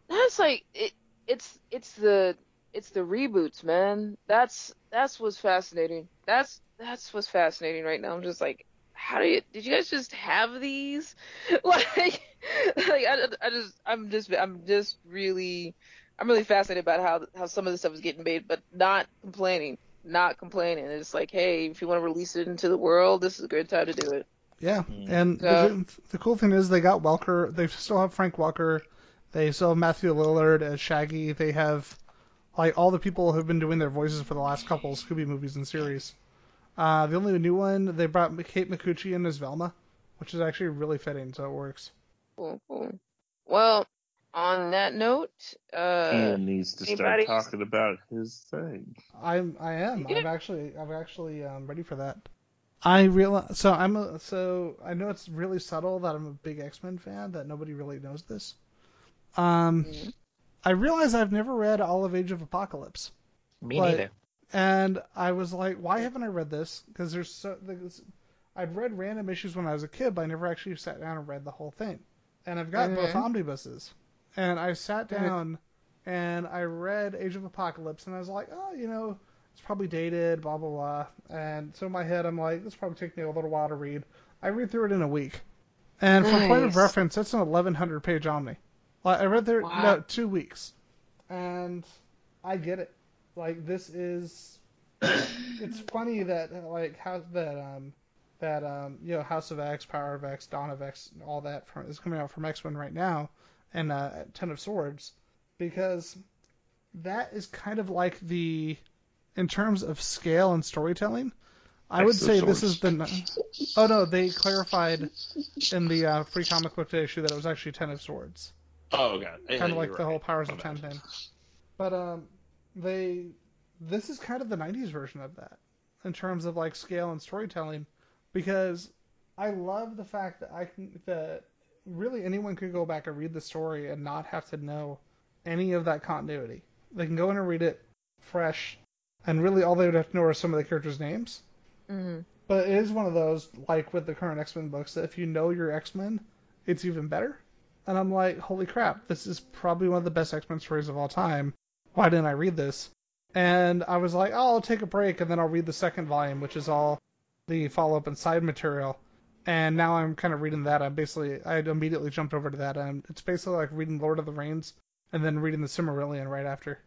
That's like it. It's it's the it's the reboots, man. That's that's what's fascinating. That's that's what's fascinating right now. I'm just like, how do you did you guys just have these? like, like I, I just I'm just I'm just really I'm really fascinated about how how some of this stuff is getting made, but not complaining, not complaining. It's like, hey, if you want to release it into the world, this is a good time to do it. Yeah, Mm. and So- the, the cool thing is they got Welker. They still have Frank Welker. They still have Matthew Lillard as Shaggy. They have like all the people who've been doing their voices for the last couple Scooby movies and series. Uh, the only new one they brought Kate Micucci in as Velma, which is actually really fitting, so it works. Cool, cool. Well, on that note, uh, Ian needs to start talking about his thing. I'm I am. Yeah. I'm actually I'm actually um, ready for that. I realize so I'm a, so I know it's really subtle that I'm a big X Men fan that nobody really knows this. Um, Mhm. I realize I've never read all of Age of Apocalypse, Me But- neither. and I was like, why haven't I read this? Because there's so there's, I'd read random issues when I was a kid, but I never actually sat down and read the whole thing. And I've got both Mhm. omnibuses, and I sat Mhm. down and I read Age of Apocalypse, and I was like, oh, you know, it's probably dated, blah blah blah. And so in my head, I'm like, this probably take me a little while to read. I read through it in a week, and for point of reference, that's an 1100 page omni. Like I read there Wow. no two weeks, and I get it. Like this is, it's funny that like how that um that um you know House of X, Power of X, Dawn of X, all that from, is coming out from X Men right now, and uh, Ten of Swords, because that is kind of like the in terms of scale and storytelling. I would say this is the. Oh no, they clarified in the uh, free comic book day issue that it was actually Ten of Swords Oh god, Yeah, kind of like the whole powers of ten bad. thing. But um, they this is kind of the '90s version of that in terms of like scale and storytelling, because I love the fact that I can that really anyone could go back and read the story and not have to know any of that continuity. They can go in and read it fresh, and really all they would have to know are some of the characters' names. Mhm. But it is one of those, like with the current X Men books, that if you know your X Men, it's even better. And I'm like, holy crap, this is probably one of the best X Men stories of all time. Why didn't I read this? And I was like, oh, I'll take a break and then I'll read the second volume, which is all the follow up and side material. And now I'm kind of reading that. I basically, I immediately jumped over to that. And it's basically like reading Lord of the Rings and then reading the Silmarillion right after.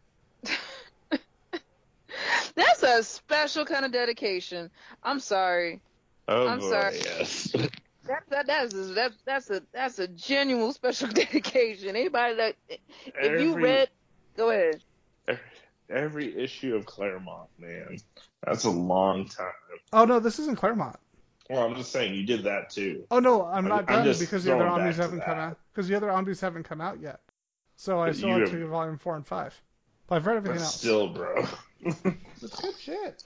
That's a special kind of dedication. I'm sorry. Oh I'm boy, sorry. yes. That, that that's a, that, that's a that's a genuine special dedication. Anybody that if you read, go ahead. every issue of Claremont, man, that's a long time. Oh, no, this isn't Claremont. Well, I'm just saying you did that too. Oh no, I'm I'm- not I'm done because the other throwing omnis haven't come out. Because the other omnis haven't come out yet. So I still have have- to volume four and five. But I've read everything But else. still, bro. It's good shit.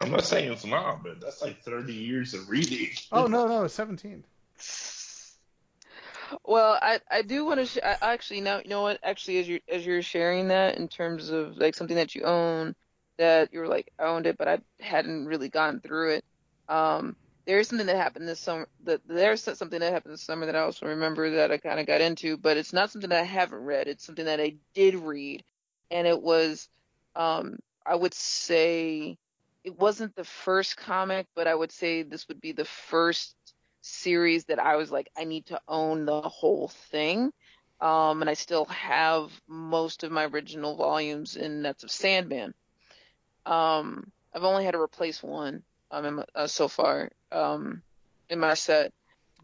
I'm not saying it's not, but that's like 30 years of reading. Oh no, no, it's 17. Well, I I do want to sh- I actually now you know what actually as you as you're sharing that in terms of like something that you own that you were like I owned it but I hadn't really gone through it. Um, there is something that happened this summer. That there's something that happened this summer that I also remember that I kind of got into, but it's not something that I haven't read. It's something that I did read, and it was um I would say it wasn't the first comic, but I would say this would be the first series that I was like, I need to own the whole thing. Um, and I still have most of my original volumes, in Nets of Sandman. Um, I've only had to replace one um, my, uh, so far um, in my set,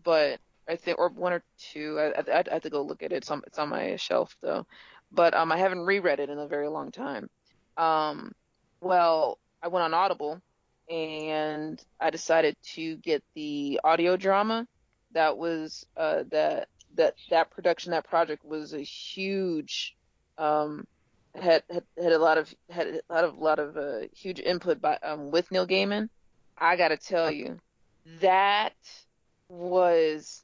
but I think or one or two. I, I, I'd have to go look at it. It's on, it's on my shelf though, but um, I haven't reread it in a very long time. Um, well, I went on Audible and I decided to get the audio drama. That was uh, that that that production, that project was a huge um, had, had had a lot of had a lot of lot of uh, huge input by um, with Neil Gaiman. I gotta tell you, that was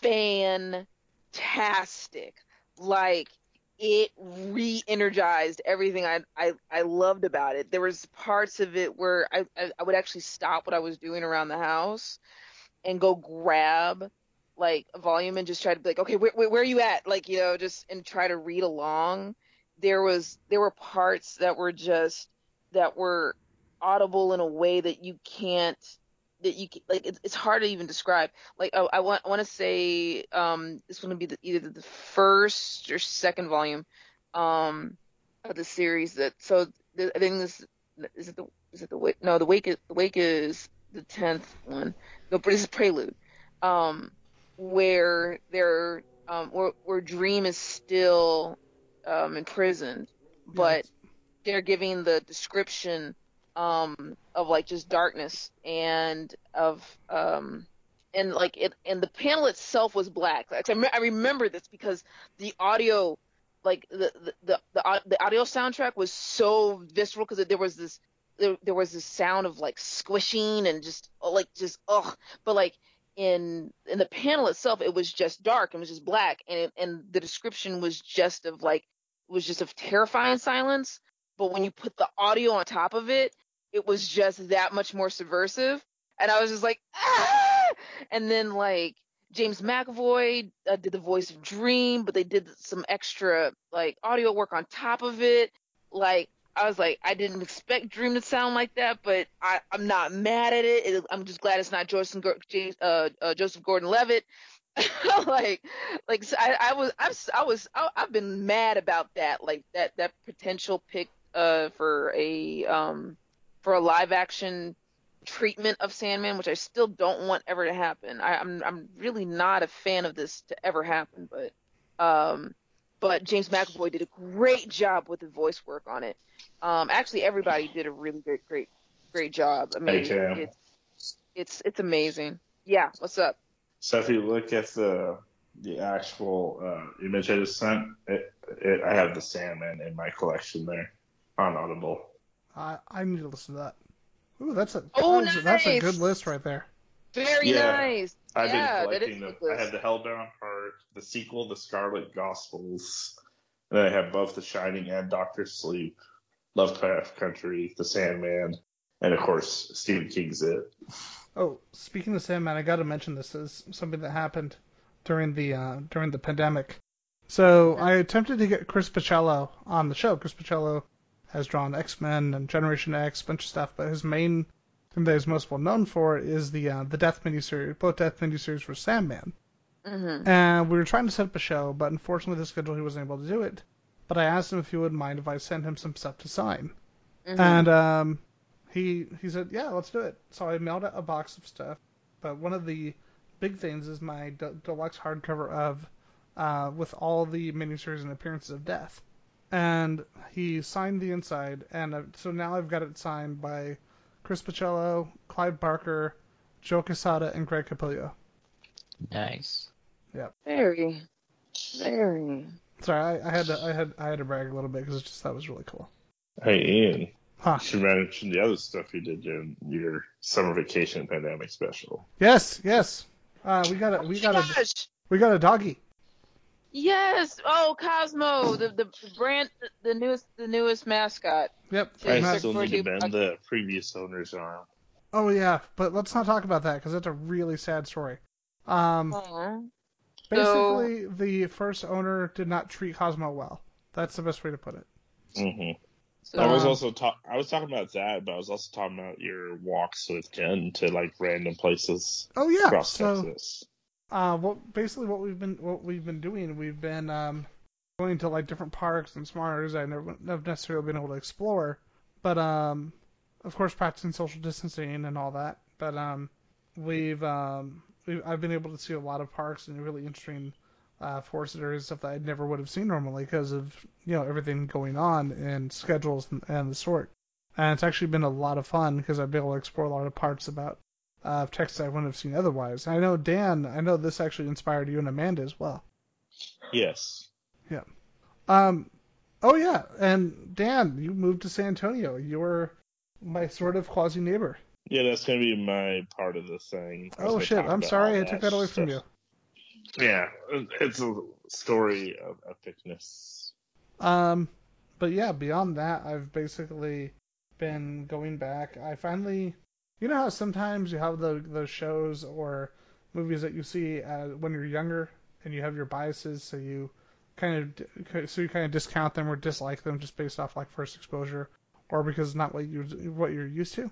fantastic. Like it re-energized everything I, I I loved about it. There was parts of it where I, I I would actually stop what I was doing around the house and go grab like a volume and just try to be like, okay, where where, where are you at? Like you know, just and try to read along. There was there were parts that were just that were audible in a way that you can't that you like it's, it's hard to even describe like oh, I want I want to say um this one would be the, either the first or second volume um of the series that so the, I think this is it the is it the wake no the wake is the wake is the tenth one. No, but this is Prelude, um, where they're um, where, where Dream is still um, imprisoned, but they're giving the description um, of like just darkness and of um, and like it and the panel itself was black. Like, I, me- I remember this because the audio, like the the the, the, audio soundtrack was so visceral because there was this there, there was this sound of like squishing and just oh, like just ugh. But like in in the panel itself, it was just dark. It was just black, and it, and the description was just of like was just of terrifying silence. But when you put the audio on top of it, it was just that much more subversive. And I was just like, ah! And then like James McAvoy uh, did the voice of Dream, but they did some extra like audio work on top of it. Like I was like, I didn't expect Dream to sound like that, but I, I'm not mad at it. it I'm just glad it's not Joseph, James, uh, uh, Joseph Gordon-Levitt. like, like so I, I was, I'm, I was, I, I've been mad about that, like that, that potential pick, uh, for a, um, for a live action treatment of Sandman, which I still don't want ever to happen. I, I'm, I'm really not a fan of this to ever happen, but, um, but James McAvoy did a great job with the voice work on it. Um, actually, everybody did a really great, great, great job. I mean, Hey, it's, it's, it's amazing. Yeah, what's up? So if you look at the the actual uh, image I just sent, it, it, I have the Sandman in my collection there on Audible. I I need to listen to that. Ooh, that's a Oh, that's, a- that's a good list right there. Very Yeah. nice. I've yeah, been that collecting is them. I have the Hellbound Heart, the sequel, The Scarlet Gospels, and then I have both The Shining and Doctor Sleep, Lovecraft Country, The Sandman, and of course Stephen King's It. Oh, speaking of Sandman, I got to mention this is something that happened during the uh, during the pandemic. So I attempted to get Chris Bachalo on the show. Chris Bachalo has drawn X Men and Generation X, bunch of stuff, but his main thing that he's most well known for is the uh, the Death miniseries, both Death miniseries for Sandman. hmm And we were trying to set up a show, but unfortunately the schedule he wasn't able to do it. But I asked him if he would mind if I sent him some stuff to sign. hmm And um, he he said, yeah, let's do it. So I mailed out a box of stuff. But one of the big things is my de- deluxe hardcover of uh, with all the miniseries and appearances of Death. And he signed the inside, and uh, so now I've got it signed by Chris Bachalo, Clive Barker, Joe Quesada, and Greg Capullo. Nice. Yep. Very, very. Sorry, I, I had to I had I had to brag a little bit because just that was really cool. Hey Ian, Huh? you should mention the other stuff you did during your summer vacation pandemic special. Yes, yes. Uh, we got a we got a Gosh. we got a doggy. Yes. Oh, Cosmo, the the brand, the newest, the newest mascot. Yep. Yeah, I Matt- still need to you- bend the previous owner's arm. Oh yeah, but let's not talk about that because that's a really sad story. Um, Aw. basically, the first owner did not treat Cosmo well. That's the best way to put it. Mm-hmm. So, I was Um, also ta- I was talking about that, but I was also talking about your walks with Jen to like random places Oh yeah. across So, Texas. Uh, what basically what we've been what we've been doing, we've been um, going to like different parks and small areas I never have necessarily been able to explore, but um, of course practicing social distancing and all that. But um, we've um, we I've been able to see a lot of parks and really interesting uh, forested areas stuff that I never would have seen normally because of you know everything going on and schedules and, and the sort. And it's actually been a lot of fun because I've been able to explore a lot of parts about uh, of Texas I wouldn't have seen otherwise. I know Dan, I know this actually inspired you and Amanda as well. Yes. Yeah. Um, oh yeah, and Dan, you moved to San Antonio. You're my sort of quasi neighbor. Yeah, that's gonna be my part of the thing. Oh shit, I'm sorry, I took that away from you. Yeah, it's a story of epicness. Um, but yeah, beyond that, I've basically been going back. I finally, you know how sometimes you have the those shows or movies that you see uh, when you're younger and you have your biases, so you kind of so you kind of discount them or dislike them just based off like first exposure or because it's not what you what you're used to.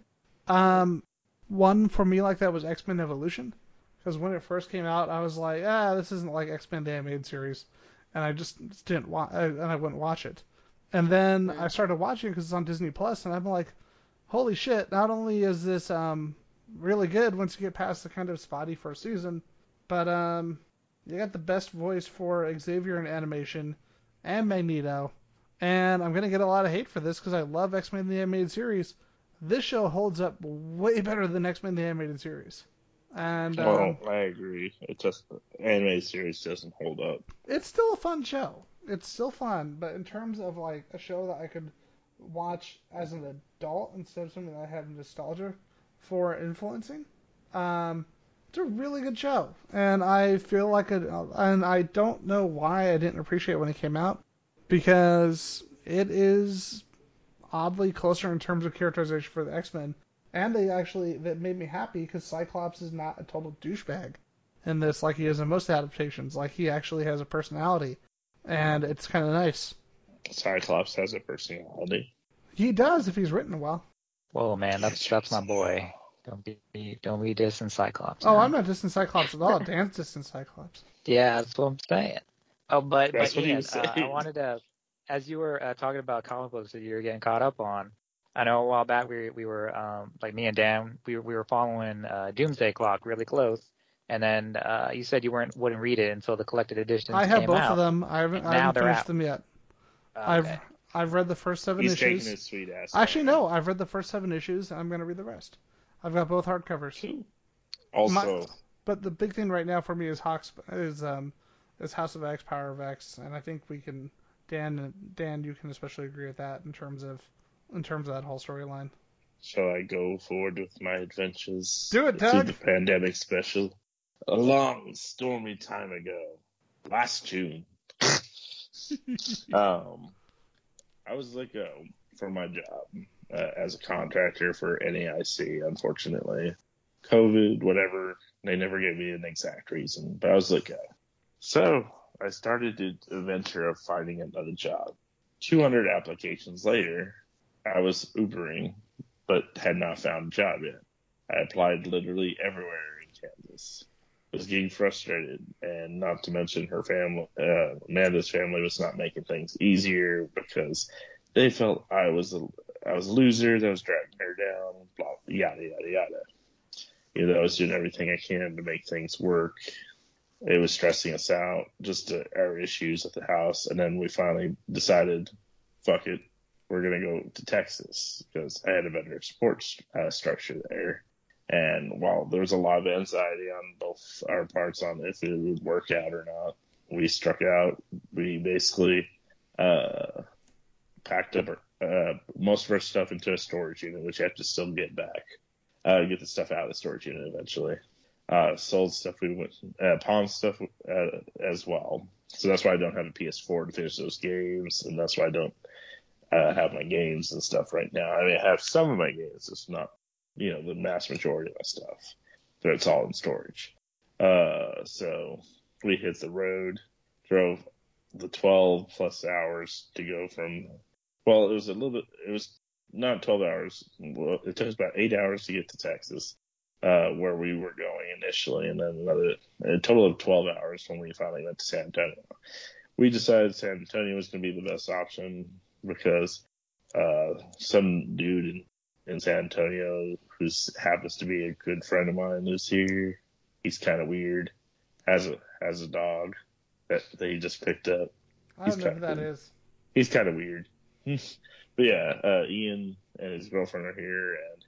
Um, one for me like that was X Men Evolution because when it first came out, I was like, ah, this isn't like X Men the animated series and I just didn't watch, and I wouldn't watch it. And then. I started watching it because it's on Disney Plus, and I'm like, holy shit! Not only is this um really good once you get past the kind of spotty first season. But um, you got the best voice for Xavier in animation and Magneto. And I'm gonna get a lot of hate for this because I love X-Men the animated series. This show holds up way better than X-Men the animated series. And um, I agree. It just anime series doesn't hold up. it's still a fun show. It's still fun, but in terms of like a show that I could watch as an adult instead of something I have nostalgia for influencing, um, it's a really good show, and I feel like it. And I don't know why I didn't appreciate it when it came out, because it is oddly closer in terms of characterization for the X Men, and they actually that made me happy because Cyclops is not a total douchebag in this like he is in most adaptations. Like he actually has a personality, and it's kind of nice. Cyclops has a personality. He does if he's written well. Whoa, man, that's that's my boy. Don't be don't be dissing Cyclops. Oh, man. I'm not distant Cyclops at all. Dan's distant Cyclops. Yeah, that's what I'm saying. Oh, but That's but what he Ian, was uh, I wanted to, as you were uh, talking about comic books that you were getting caught up on. I know a while back we we were um like me and Dan we were, we were following uh, Doomsday Clock really close, and then uh, you said you weren't wouldn't read it until the collected editions I have came both out. of them. I haven't, I haven't finished out. them yet. Uh, I've. I've read the first seven He's issues. taking his sweet ass. Actually, time. no. I've read the first seven issues. and I'm gonna read the rest. I've got both hardcovers. Also, But the big thing right now for me is Hawks is um is House of X, Power of X, and I think we can Dan Dan you can especially agree with that in terms of in terms of that whole storyline. shall I go forward with my adventures? Do it, through Doug. the pandemic special. A long, stormy time ago, last June, um, I was let go my job uh, as a contractor for NAIC. Unfortunately, COVID, whatever, they never gave me an exact reason, but I was let go. So I started the adventure of finding another job. 200 applications later, I was Ubering, but had not found a job yet. I applied literally everywhere in Kansas. Was getting frustrated, and not to mention her family, uh, Amanda's family was not making things easier because they felt I was a, I was a loser that was dragging her down, blah, yada yada yada. You know, I was doing everything I can to make things work. It was stressing us out, just our issues at the house, and then we finally decided, fuck it, we're gonna go to Texas because I had a better support uh, structure there. And while there was a lot of anxiety on both our parts on if it would work out or not, we struck out. We basically uh, packed up uh, most of our stuff into a storage unit, which you have to still get back, uh, get the stuff out of the storage unit eventually. Uh, sold stuff we went, uh, pawned stuff uh, as well. So that's why I don't have a PS4 to finish those games, and that's why I don't uh, have my games and stuff right now. I mean, I have some of my games, it's not, you know, the mass majority of my stuff, but it's all in storage. Uh, so we hit the road, drove the 12 plus hours to go from, well, it was a little bit, it was not 12 hours. It took us about eight hours to get to Texas, uh, where we were going initially, and then another, a total of 12 hours when we finally went to San Antonio. We decided San Antonio was going to be the best option because uh, some dude in, in San Antonio who happens to be a good friend of mine lives here. He's kind of weird. Has a has a dog that, he just picked up. I He's don't know who that is. He's kind of weird. but yeah, uh, Ian and his girlfriend are here, and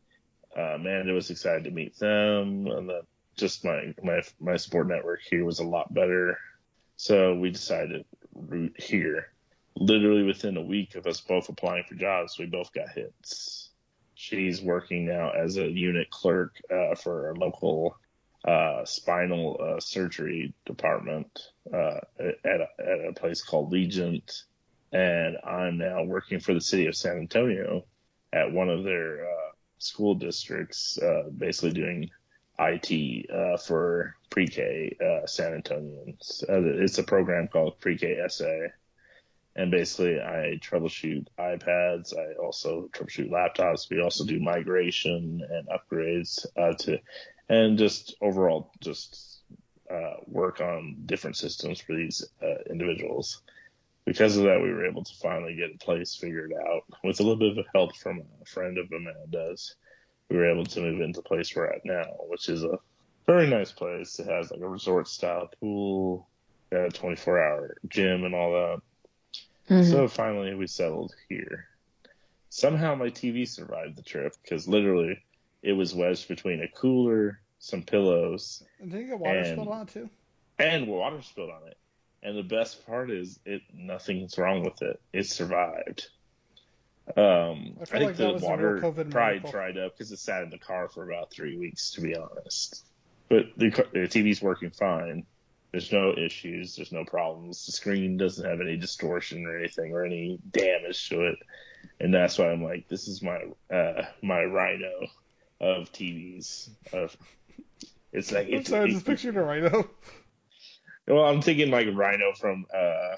uh, Amanda was excited to meet them, and then just my my my support network here was a lot better. So we decided to root here. Literally within a week of us both applying for jobs, we both got hits. She's working now as a unit clerk uh, for a local uh, spinal uh, surgery department uh, at, a, at a place called Legent, and I'm now working for the city of San Antonio at one of their uh, school districts, uh, basically doing IT for pre-K uh, San Antonians. It's a program called Pre-K SA, and basically I troubleshoot iPads. I also troubleshoot laptops. We also do migration and upgrades uh, to, and just overall just uh, work on different systems for these uh, individuals. Because of that, we were able to finally get a place figured out with a little bit of help from a friend of Amanda's we were able to move into place we're at now, which is a very nice place. It has like a resort style pool, a 24 hour gym and all that. Mm-hmm. So finally we settled here. Somehow my TV survived the trip because literally it was wedged between a cooler, some pillows, And did you get water And- spilled on it too? and water spilled on it. And the best part is it nothing's wrong with it. It survived. Um, I I, think like the was a real water COVID probably dried up because it sat in the car for about three weeks, to be honest. But the, the TV's working fine. There's no issues. There's no problems. The screen doesn't have any distortion or anything or any damage to it. And that's why I'm like, this is my uh, my Rhino of TVs. Of it's like it's, I just pictured a rhino. well, I'm thinking like Rhino from uh,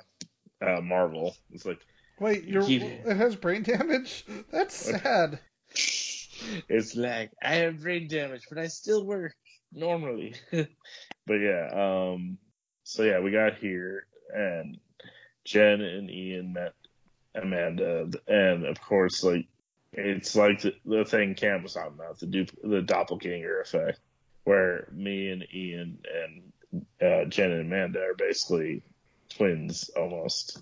uh, Marvel. It's like Wait, you're, Keep- it has brain damage? That's sad. it's like I have brain damage, but I still work normally. but yeah, um, so yeah, we got here, and Jen and Ian met Amanda, and of course, like it's like the, the thing Cam was talking about, the dupe, the doppelganger effect, where me and Ian and uh, Jen and Amanda are basically twins almost.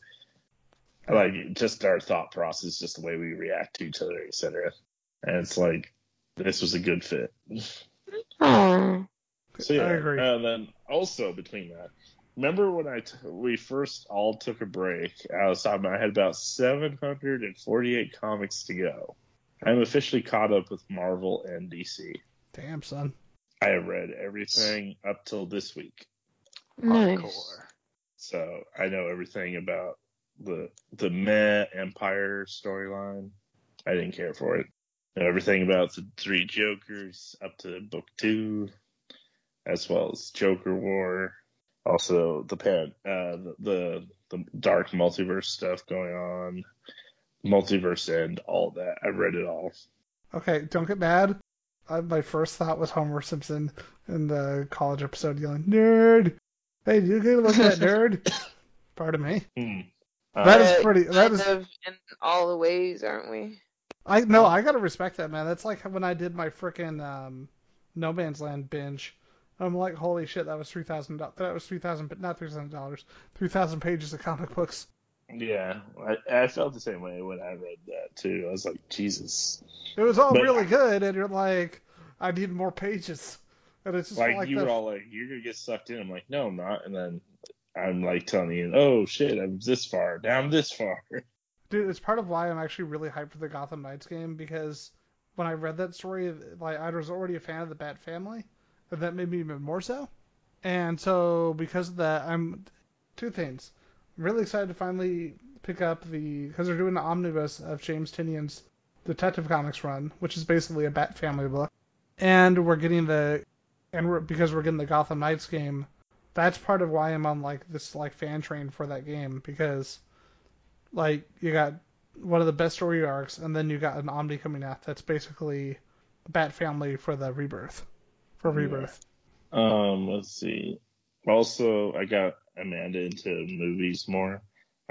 Like just our thought process, just the way we react to each other, etc. And it's like this was a good fit. Aw. So yeah, I agree. and then also between that, remember when I t- we first all took a break? I was talking about I had about 748 comics to go. I'm officially caught up with Marvel and DC. Damn, son. I have read everything up till this week, Nice. Hardcore. so I know everything about the the Meh Empire storyline. I didn't care for it. Know everything about the three Jokers up to book two, as well as Joker War. Also, the pan, uh, the, the the dark multiverse stuff going on, multiverse end, all that. I read it all. Okay, don't get mad. Uh, my first thought was Homer Simpson in the college episode yelling, Nerd! Hey, you get a look at that nerd? Pardon me. Hmm. That is Uh, pretty. That is of in all the ways, aren't we? I no, I gotta respect that man. That's like when I did my frickin' um, No Man's Land binge. I'm like, holy shit, that was three thousand. That was three thousand, but not three thousand dollars. Three thousand pages of comic books. Yeah, I, I felt the same way when I read that too. I was like, Jesus. It was all But- really good, and you're like, I need more pages. And it's just like, like, you the, were all like, "You're gonna get sucked in." I'm like, "No, I'm not." And then I'm like telling you, "Oh shit, I'm this far. I'm this far." Dude, it's part of why I'm actually really hyped for the Gotham Knights game because when I read that story, like I was already a fan of the Bat family, and that made me even more so. And so because of that, I'm two things. I'm really excited to finally pick up the because they're doing the omnibus of James Tynion's Detective Comics run, which is basically a Bat family book, and we're getting the and we're because we're getting the Gotham Knights game. That's part of why I'm on like this like fan train for that game because like you got one of the best story arcs, and then you got an Omni coming out that's basically Bat Family for the Rebirth, for Yeah. Rebirth. Um, let's see. Also, I got Amanda into movies more.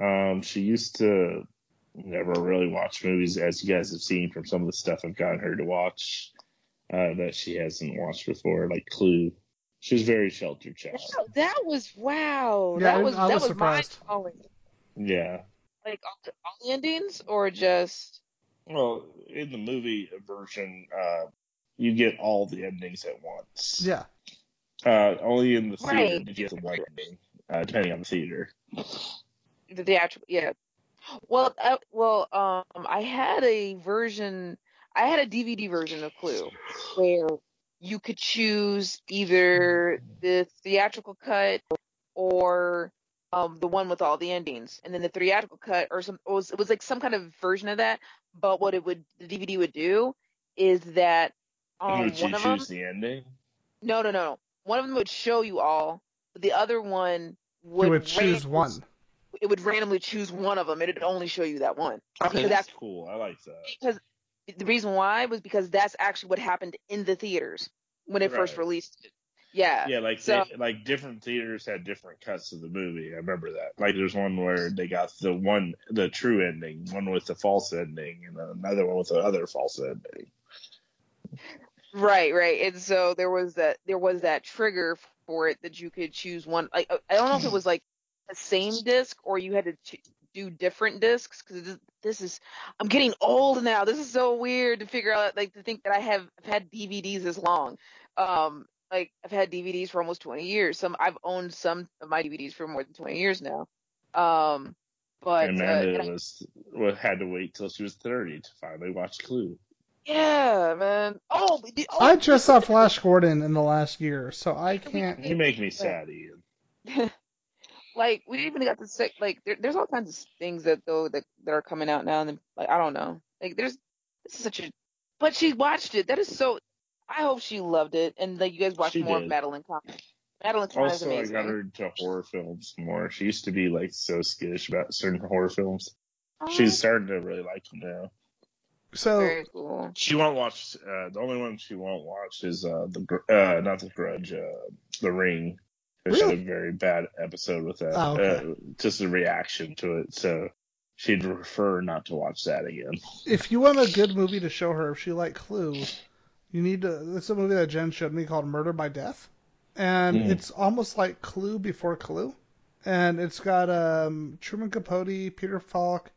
Um, she used to never really watch movies, as you guys have seen from some of the stuff I've gotten her to watch uh, that she hasn't watched before, like Clue. She's a very sheltered child. That was wow. Yeah, that was I was that was surprised. mind blowing. Yeah. Like all the, all endings, or just Well, in the movie version, uh, you get all the endings at once. Yeah, Uh, only in the theater Right. did you get the one ending, uh, depending on the theater. the theatrical. Yeah. Well, uh, well, um, I had a version. I had a DVD version of Clue where you could choose either the theatrical cut or um the one with all the endings, and then the theatrical cut or some it was it was like some kind of version of that. But what it would the DVD would do is that um Would you one of them choose the ending? no no no no one of them would show you all, but the other one would you would choose randomly- one. It would randomly choose one of them. It'd only show you that one. Okay, that's that's cool. I like that. because the reason why was because that's actually what happened in the theaters when it first released it. Yeah. Yeah, like So- they, like different theaters had different cuts of the movie. I remember that. Like there's one where they got the one the true ending, one with the false ending, and another one with the other false ending. Right, right. And so there was that there was that trigger for it that you could choose one. Like I don't know if it was like the same disc or you had to ch- do different discs because this, is I'm getting old now. This is so weird to figure out like to think that I have I've had DVDs this long. Um, like I've had DVDs for almost 20 years. Some I've owned some of my DVDs for more than 20 years now. Um, but uh, Amanda I- was had to wait till she was 30 to finally watch Clue. Yeah, man. Oh, the- oh, I just saw Flash Gordon in the last year, so I can't. You make me sad, Ian. like we even got to say like there, there's all kinds of things that though that, that are coming out now and then, like I don't know like there's this is such a but she watched it that is so I hope she loved it and like you guys watch She more did. of Madeline Kahn. Madeline Kahn is Also, I got her into horror films more. She used to be like so skittish about certain horror films. Oh, She's starting to really like them now. So very cool. She won't watch. Uh, the only one she won't watch is uh, the uh, not the Grudge, uh, the Ring. 'Cause She Really? had a very bad episode with that. Oh, okay. uh, just a reaction to it. So she'd prefer not to watch that again. if you want a good movie to show her if she liked Clue, you need to. It's a movie that Jen showed me called Murder by Death, and Mm. it's almost like Clue before Clue, and it's got um, Truman Capote, Peter Falk,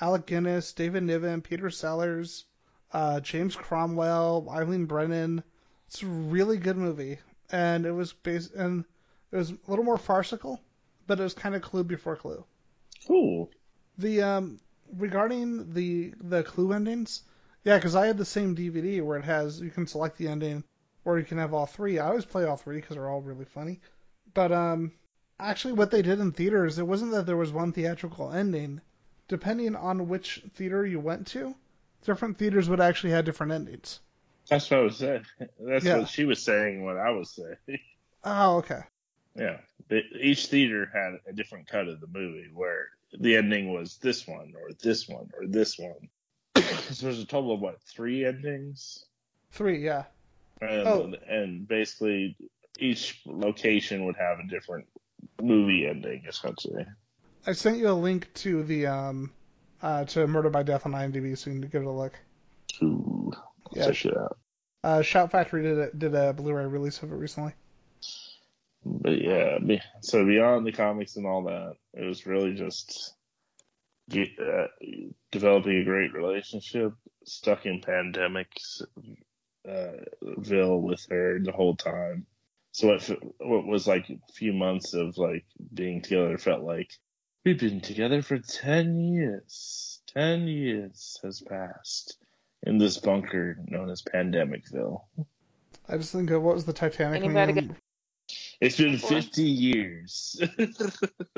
Alec Guinness, David Niven, Peter Sellers, uh, James Cromwell, Eileen Brennan. It's a really good movie, and it was based and it was a little more farcical, but it was kind of Clue before Clue. Cool. The um regarding the the clue endings, yeah, because I had the same DVD where it has you can select the ending or you can have all three. I always play all three because they're all really funny. But um, actually, what they did in theaters, it wasn't that there was one theatrical ending. Depending on which theater you went to, different theaters would actually have different endings. That's what I was saying. That's Yeah. what she was saying. What I was saying. Oh, okay. Yeah. Each theater had a different cut of the movie where the ending was this one or this one or this one. so there's a total of what three endings, Three, yeah. and, Oh. and basically each location would have a different movie ending essentially. I sent you a link to the um uh to Murder by Death on IMDb, so you can give it a look. Ooh, Yeah. check it out. Uh, Shout Factory did a, did a Blu-ray release of it recently. But yeah, so beyond the comics and all that, it was really just get, uh, developing a great relationship, stuck in pandemics, uh, Ville with her the whole time. So what, what was like a few months of like being together felt like we've been together for 10 years. 10 years has passed in this bunker known as Pandemicville. I just think of what was the Titanic Anybody meme? It's been 50 years.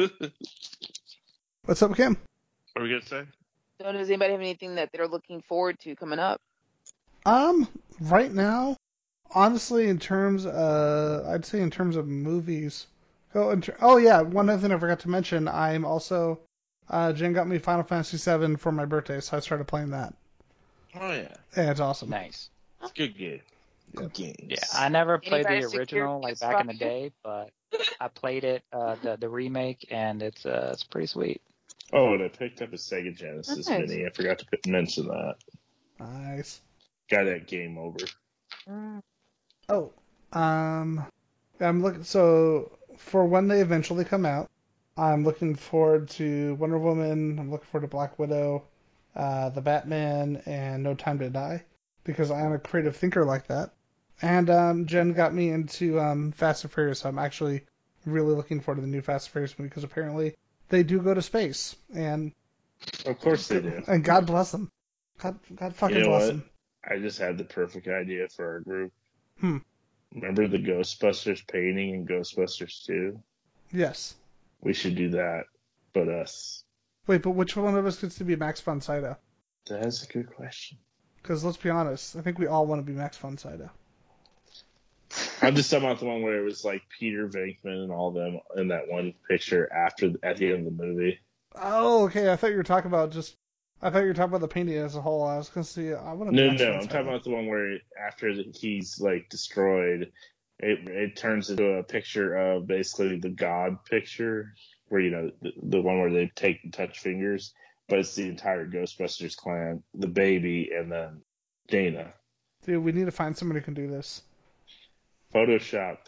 What's up, Kim? What are we going to say? So does anybody have anything that they're looking forward to coming up? Um, right now, honestly, in terms, uh, I'd say in terms of movies. Oh, in ter- oh yeah, one other thing I forgot to mention. I'm also, uh, Jen got me Final Fantasy VII for my birthday, so I started playing that. Oh, yeah. Yeah, it's awesome. Nice. It's a good game. Good games. Yeah, I never played Anybody the original like back in the day, but I played it uh, the the remake, and it's uh it's pretty sweet. Oh, and I picked up a Sega Genesis Nice. Mini. I forgot to put, mention that. Nice. Got that game over. Mm. Oh, um, I'm looking. So for when they eventually come out, I'm looking forward to Wonder Woman. I'm looking forward to Black Widow, uh, the Batman, and No Time to Die, because I am a creative thinker like that. And um, Jen got me into um, Fast and Furious. So I'm actually really looking forward to the new Fast and Furious movie because apparently they do go to space, and Of course they do. and God bless them. God, God fucking You know bless what? them. I just had the perfect idea for our group. Hmm. Remember the Ghostbusters painting in Ghostbusters 2? Yes. We should do that, but us. Wait, but which one of us gets to be Max von Sydow? That's a good question. Because let's be honest, I think we all want to be Max von Sydow. I'm just talking about the one where it was like Peter Venkman and all them in that one picture after at the end of the movie. Oh, okay. I thought you were talking about just. I thought you were talking about the painting as a whole. I was gonna see. I want to. No, be no, I'm talking about the one where after he's like destroyed, it it turns into a picture of basically the God picture, where you know the, the one where they take and touch fingers, but it's the entire Ghostbusters clan, the baby, and then Dana. Dude, we need to find somebody who can do this. Photoshop.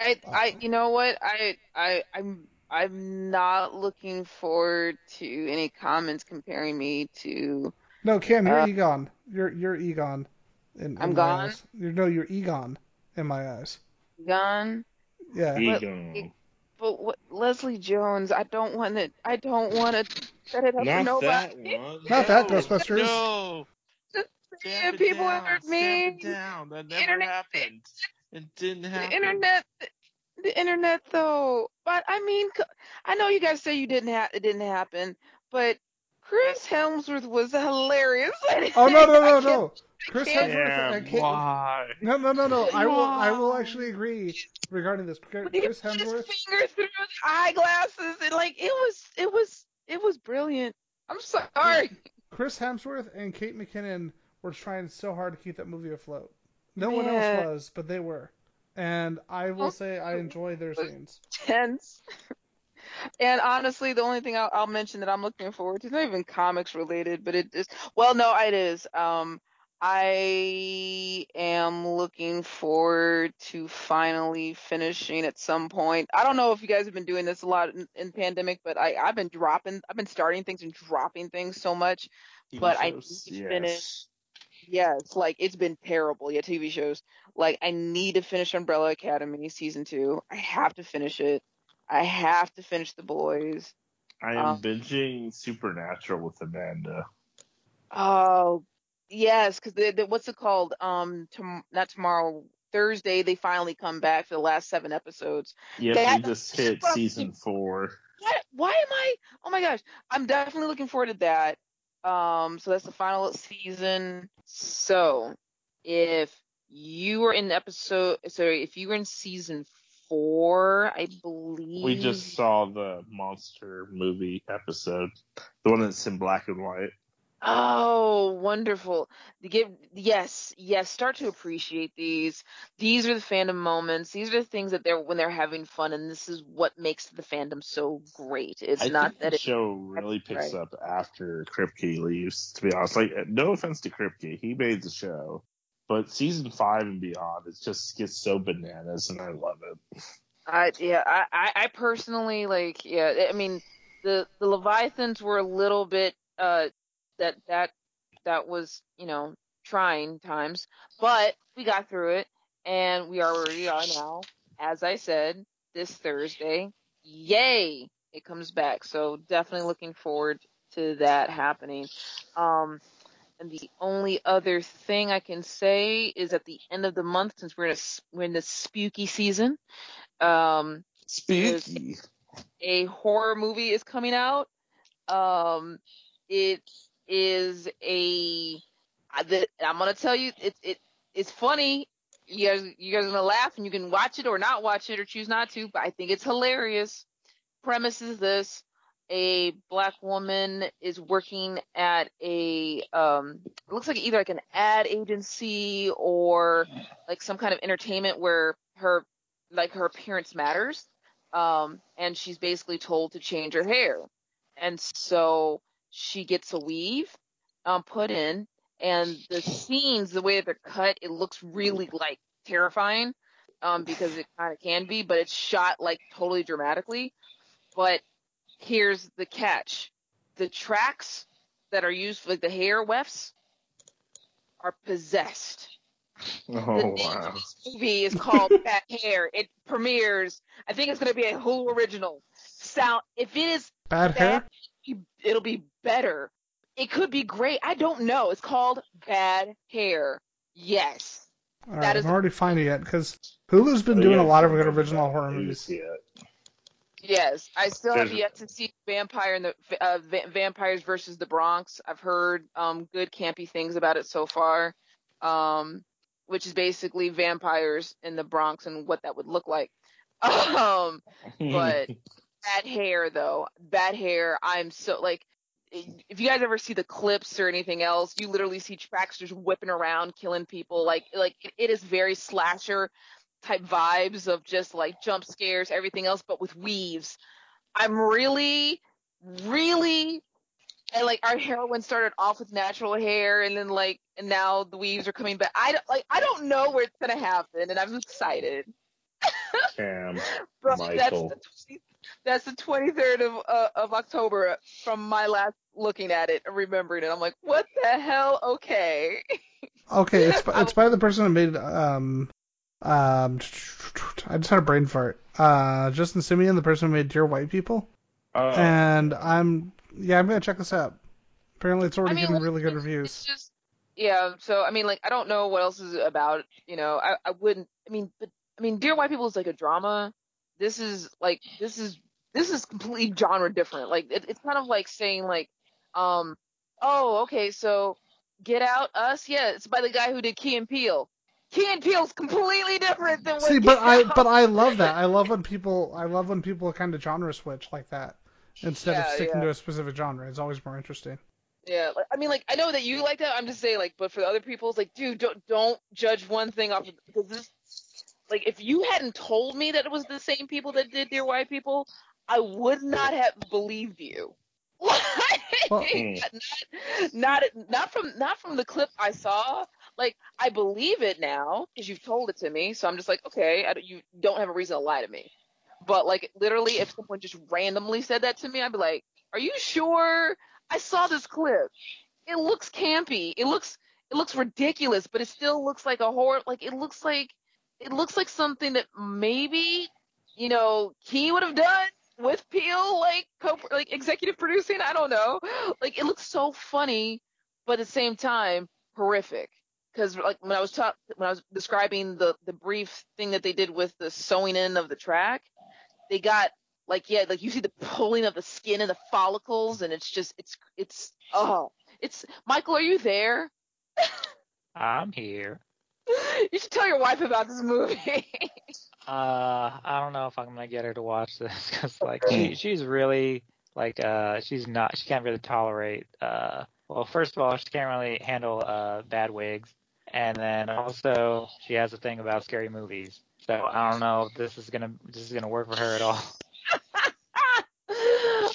I, I, you know what? I, I, I'm, I'm not looking forward to any comments comparing me to. No, Cam, you're Uh, Egon. You're you're Egon. In, in I'm gone? Eyes. You're, no, you're Egon in my eyes. Gun, Yeah. But- Ego. but what, Leslie Jones, I don't want to. I don't want to set it up for Not that nobody. one. Not that No, Ghostbusters. No. Yeah, Stamp it people down, are stamp it down. That never Internet- happened. It didn't happen. The internet, the internet though. But I mean, I know you guys say you didn't have it didn't happen, but Chris Hemsworth was hilarious. Oh no no no no. Chris Hemsworth Yeah, and Kate. why? No no no no. I will I will actually agree regarding this. Chris put his Hemsworth. finger through the eyeglasses and like it was it was it was brilliant. I'm sorry. Chris Hemsworth and Kate McKinnon were trying so hard to keep that movie afloat. No one else was, but they were. And I will say I enjoy their scenes. tense. And honestly, the only thing I'll, I'll mention that I'm looking forward to, it's not even comics related, but it is, well, no, it is. Um, I am looking forward to finally finishing at some point. I don't know if you guys have been doing this a lot in, in pandemic, but I, I've been dropping, I've been starting things and dropping things so much. But I need shows, to yes. finish- Yes, like it's been terrible. Yeah, TV shows. Like I need to finish Umbrella Academy season two. I have to finish it. I have to finish The Boys. I am Um, binging Supernatural with Amanda. Oh, yes, because the, the what's it called? Um, tom- not tomorrow, Thursday. They finally come back for the last seven episodes. Yeah, that- we just hit season four. What? Why am I? Oh my gosh, I'm definitely looking forward to that. Um, so that's the final season. So if you were in episode, sorry, if you were in season four, I believe We just saw the monster movie episode, the one that's in black and white. Oh, wonderful. Give yes, yes, start to appreciate these. These are the fandom moments. These are the things that they're when they're having fun and this is what makes the fandom so great. It's I not that the it show really picks right. up after Kripke leaves. To be honest, like no offense to Kripke, he made the show, but season five and beyond, it just gets so bananas, and I love it. I yeah, I, I, I personally like yeah, I mean the the Leviathans were a little bit uh that that that was, you know, trying times, but we got through it and we are where we are now. As I said, this Thursday. Yay! It comes back. So definitely looking forward to that happening. Um and the only other thing I can say is at the end of the month, since we're in a we're in the spooky season, um, Spooky. a horror movie is coming out. Um, it is a. I'm gonna tell you, it it it's funny. You guys, you guys are gonna laugh, and you can watch it or not watch it or choose not to. But I think it's hilarious. Premise is this: a black woman is working at a um, it looks like either like an ad agency or like some kind of entertainment where her like her appearance matters um, and she's basically told to change her hair. And so she gets a weave um, put in, and the scenes, the way that they're cut, it looks really like terrifying um, because it kind of can be, but it's shot like totally dramatically. But here's the catch: the tracks that are used, like the hair wefts, are possessed Oh wow. This movie is called Bad Hair. It premieres. I think it's going to be a Hulu original. Sound. If it is, Bad hair. It'll be better. It could be great. I don't know. It's called Bad Hair. Yes. All that is- I'm already finding it because Hulu's been Oh, doing yeah, a lot of good original horror movies. Yes. I still have yet to see Vampire and the uh, Va- Vampires versus the Bronx. I've heard um good campy things about it so far. Um, which is basically vampires in the Bronx and what that would look like. Um. But bad hair though, bad hair. I'm so like, if you guys ever see the clips or anything else, you literally see tracks just whipping around, killing people. Like, like it, it is very slasher type vibes of just like jump scares, everything else, but with weaves. I'm really, really and like our heroine started off with natural hair, and then like, and now the weaves are coming back. I don't like, I don't know where it's gonna happen, and I'm excited. Bro, Michael. That's the, that's the 23rd of uh, of October from my last looking at it and remembering it. I'm like, what the hell? Okay. Okay, it's by, it's by the person who made um um I just had a brain fart. Uh, Justin Simien, the person who made Dear White People, Oh, and I'm yeah I'm gonna check this out. Apparently, it's already I mean, getting really good reviews. It's just, yeah. So I mean, like, I don't know what else is about. You know, I I wouldn't. I mean, but I mean, Dear White People is like a drama. This is like this is this is completely genre different. Like it, it's kind of like saying like, um, oh, okay, so Get Out, Us, yeah, it's by the guy who did Key and Peele. Key and Peele's completely different than what. See, but Get I but I love that. I love when people I love when people kind of genre switch like that instead of sticking yeah. to a specific genre. It's always more interesting. Yeah, like, I mean, like I know that you like that. I'm just saying, like, but for the other people, it's like, dude, don't don't judge one thing off of because this, like, if you hadn't told me that it was the same people that did Dear White People, I would not have believed you. Well- Hmm. not, not not from not from the clip I saw. Like I believe it now because you've told it to me. So I'm just like, okay, I, don't- you don't have a reason to lie to me. But like literally, if someone just randomly said that to me, I'd be like, are you sure? I saw this clip. It looks campy. It looks it looks ridiculous, but it still looks like a horror. Like it looks like it looks like something that maybe you know he would have done with Peele, like co like executive producing. I don't know. Like it looks so funny, but at the same time horrific. Because like when I was talk when I was describing the the brief thing that they did with the sewing in of the track, they got like yeah like you see the pulling of the skin and the follicles and it's just it's it's oh it's Michael are you there? I'm here. You should tell your wife about this movie. Uh, I don't know if I'm gonna get her to watch this because like she she's really like uh she's not she can't really tolerate uh well first of all she can't really handle uh bad wigs and then also she has a thing about scary movies so I don't know if this is gonna this is gonna work for her at all.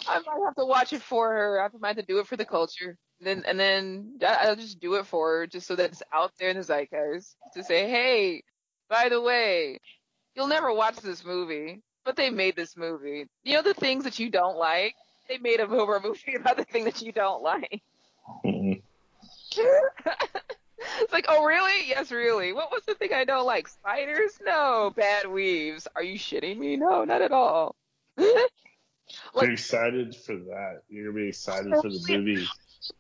I might have to watch it for her. I might have to do it for the culture. Then and then I'll just do it for her, just so that it's out there in the zeitgeist to say, hey, by the way, you'll never watch this movie, but they made this movie. You know the things that you don't like. They made a horror movie about the thing that you don't like. Mhm. it's like, oh really? Yes, really. What was the thing I don't like? Spiders? No. Bad weaves? Are you shitting me? No, not at all. Like- You're excited for that. You're gonna be excited for the movie.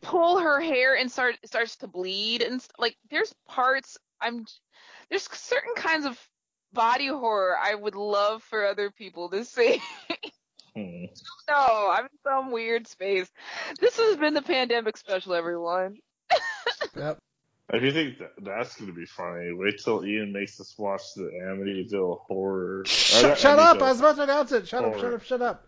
Pull her hair and start starts to bleed and st- like there's parts I'm there's certain kinds of body horror I would love for other people to see. Hmm. no, I'm in some weird space. This has been the pandemic special, everyone. Yep. If you think that, that's gonna be funny, wait till Ian makes us watch the Amityville horror. Shut, uh, shut up! I was about to announce it. Shut up! Shut up! Shut up!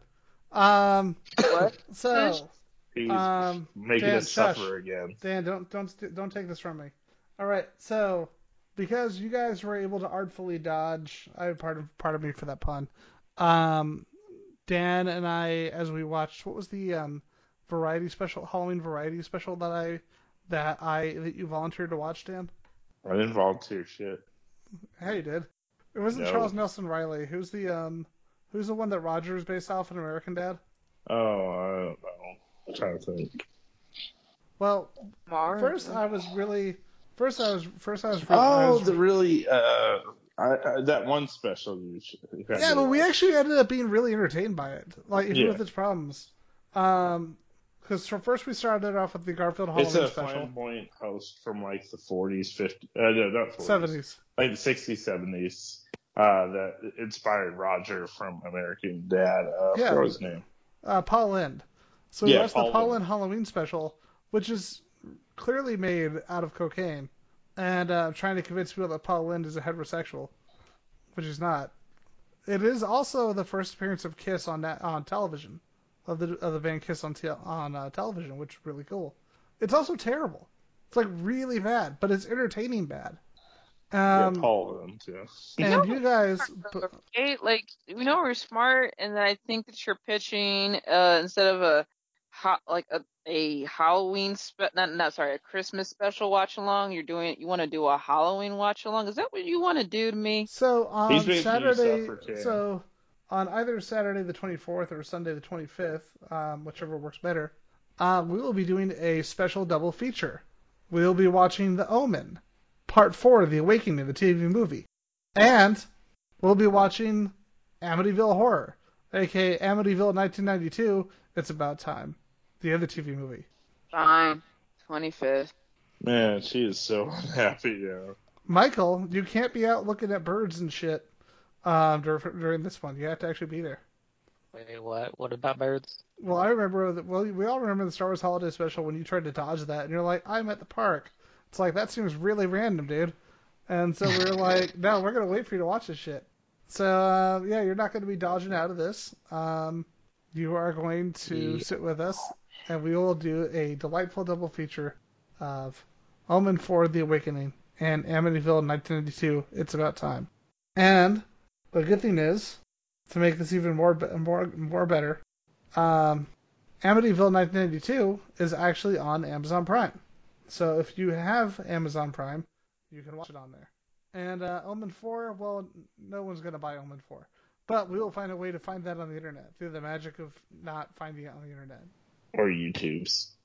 Um. What? So, He's um, making Dan, us shush. suffer again. Dan, don't don't don't take this from me. All right. So, because you guys were able to artfully dodge, I part of part of me for that pun. Um, Dan and I, as we watched, what was the um variety special, Halloween variety special that I that I that you volunteered to watch, Dan? I didn't volunteer shit. Hey, you did. It wasn't No. Charles Nelson Reilly. Who's the um who's the one that Roger is based off in American Dad? Oh, I don't know. I'm trying to think. Well, Mars. first I was really first I was first I was really, I Oh, was- the really uh, I, I, that one special you. should- Yeah, to but we actually ended up being really entertained by it, like even Yeah. with its problems. Um, because first we started off with the Garfield It's a special, flamboyant host from like the 40s, 50s, uh, no, not 40s, seventies. like the 60s, 70s, uh, that inspired Roger from American Dad. Uh, Yeah. what was his name? Uh, Paul Lynde. So we Yeah, watched the Paul Paul Lynde. Lind Halloween special, which is clearly made out of cocaine, and uh, trying to convince people that Paul Lynde is a heterosexual, which he's not. It is also the first appearance of Kiss on na- on television, of the of the band Kiss on te- on uh, television, which is really cool. It's also terrible. It's like really bad, but it's entertaining bad. Um, yeah, Paul Lynde, yeah. and you guys, Hey, like we know we're smart, and I think that you're pitching uh, instead of a ho- like a a Halloween spe- not not sorry a Christmas special watch along. You're doing you want to do a Halloween watch along. Is that what you want to do to me? So on He's making you Saturday, so on either Saturday the 24th or Sunday the 25th, um, whichever works better, um, we will be doing a special double feature. We'll be watching The Omen, Part 4, The Awakening, the TV movie. And we'll be watching Amityville Horror, aka Amityville 1992, It's About Time, the other TV movie. Fine, 25th. Man, she is so unhappy now. Michael, you can't be out looking at birds and shit um, dur- during this one. You have to actually be there. Wait, what? What about birds? Well, I remember. that well, we all remember the Star Wars Holiday Special when you tried to dodge that, and you're like, "I'm at the park." It's like that seems really random, dude. And so we were like, "No, we're gonna wait for you to watch this shit." So uh, yeah, you're not going to be dodging out of this. Um, you are going to Yeah. sit with us, and we will do a delightful double feature of Omen 4: The Awakening and Amityville 1992. It's about time. And the good thing is, to make this even more more more better, um, Amityville 1992 is actually on Amazon Prime. So if you have Amazon Prime, you can watch it on there. And uh, Omen 4, well, no one's going to buy Omen 4. But we will find a way to find that on the internet through the magic of not finding it on the internet. Or YouTube's.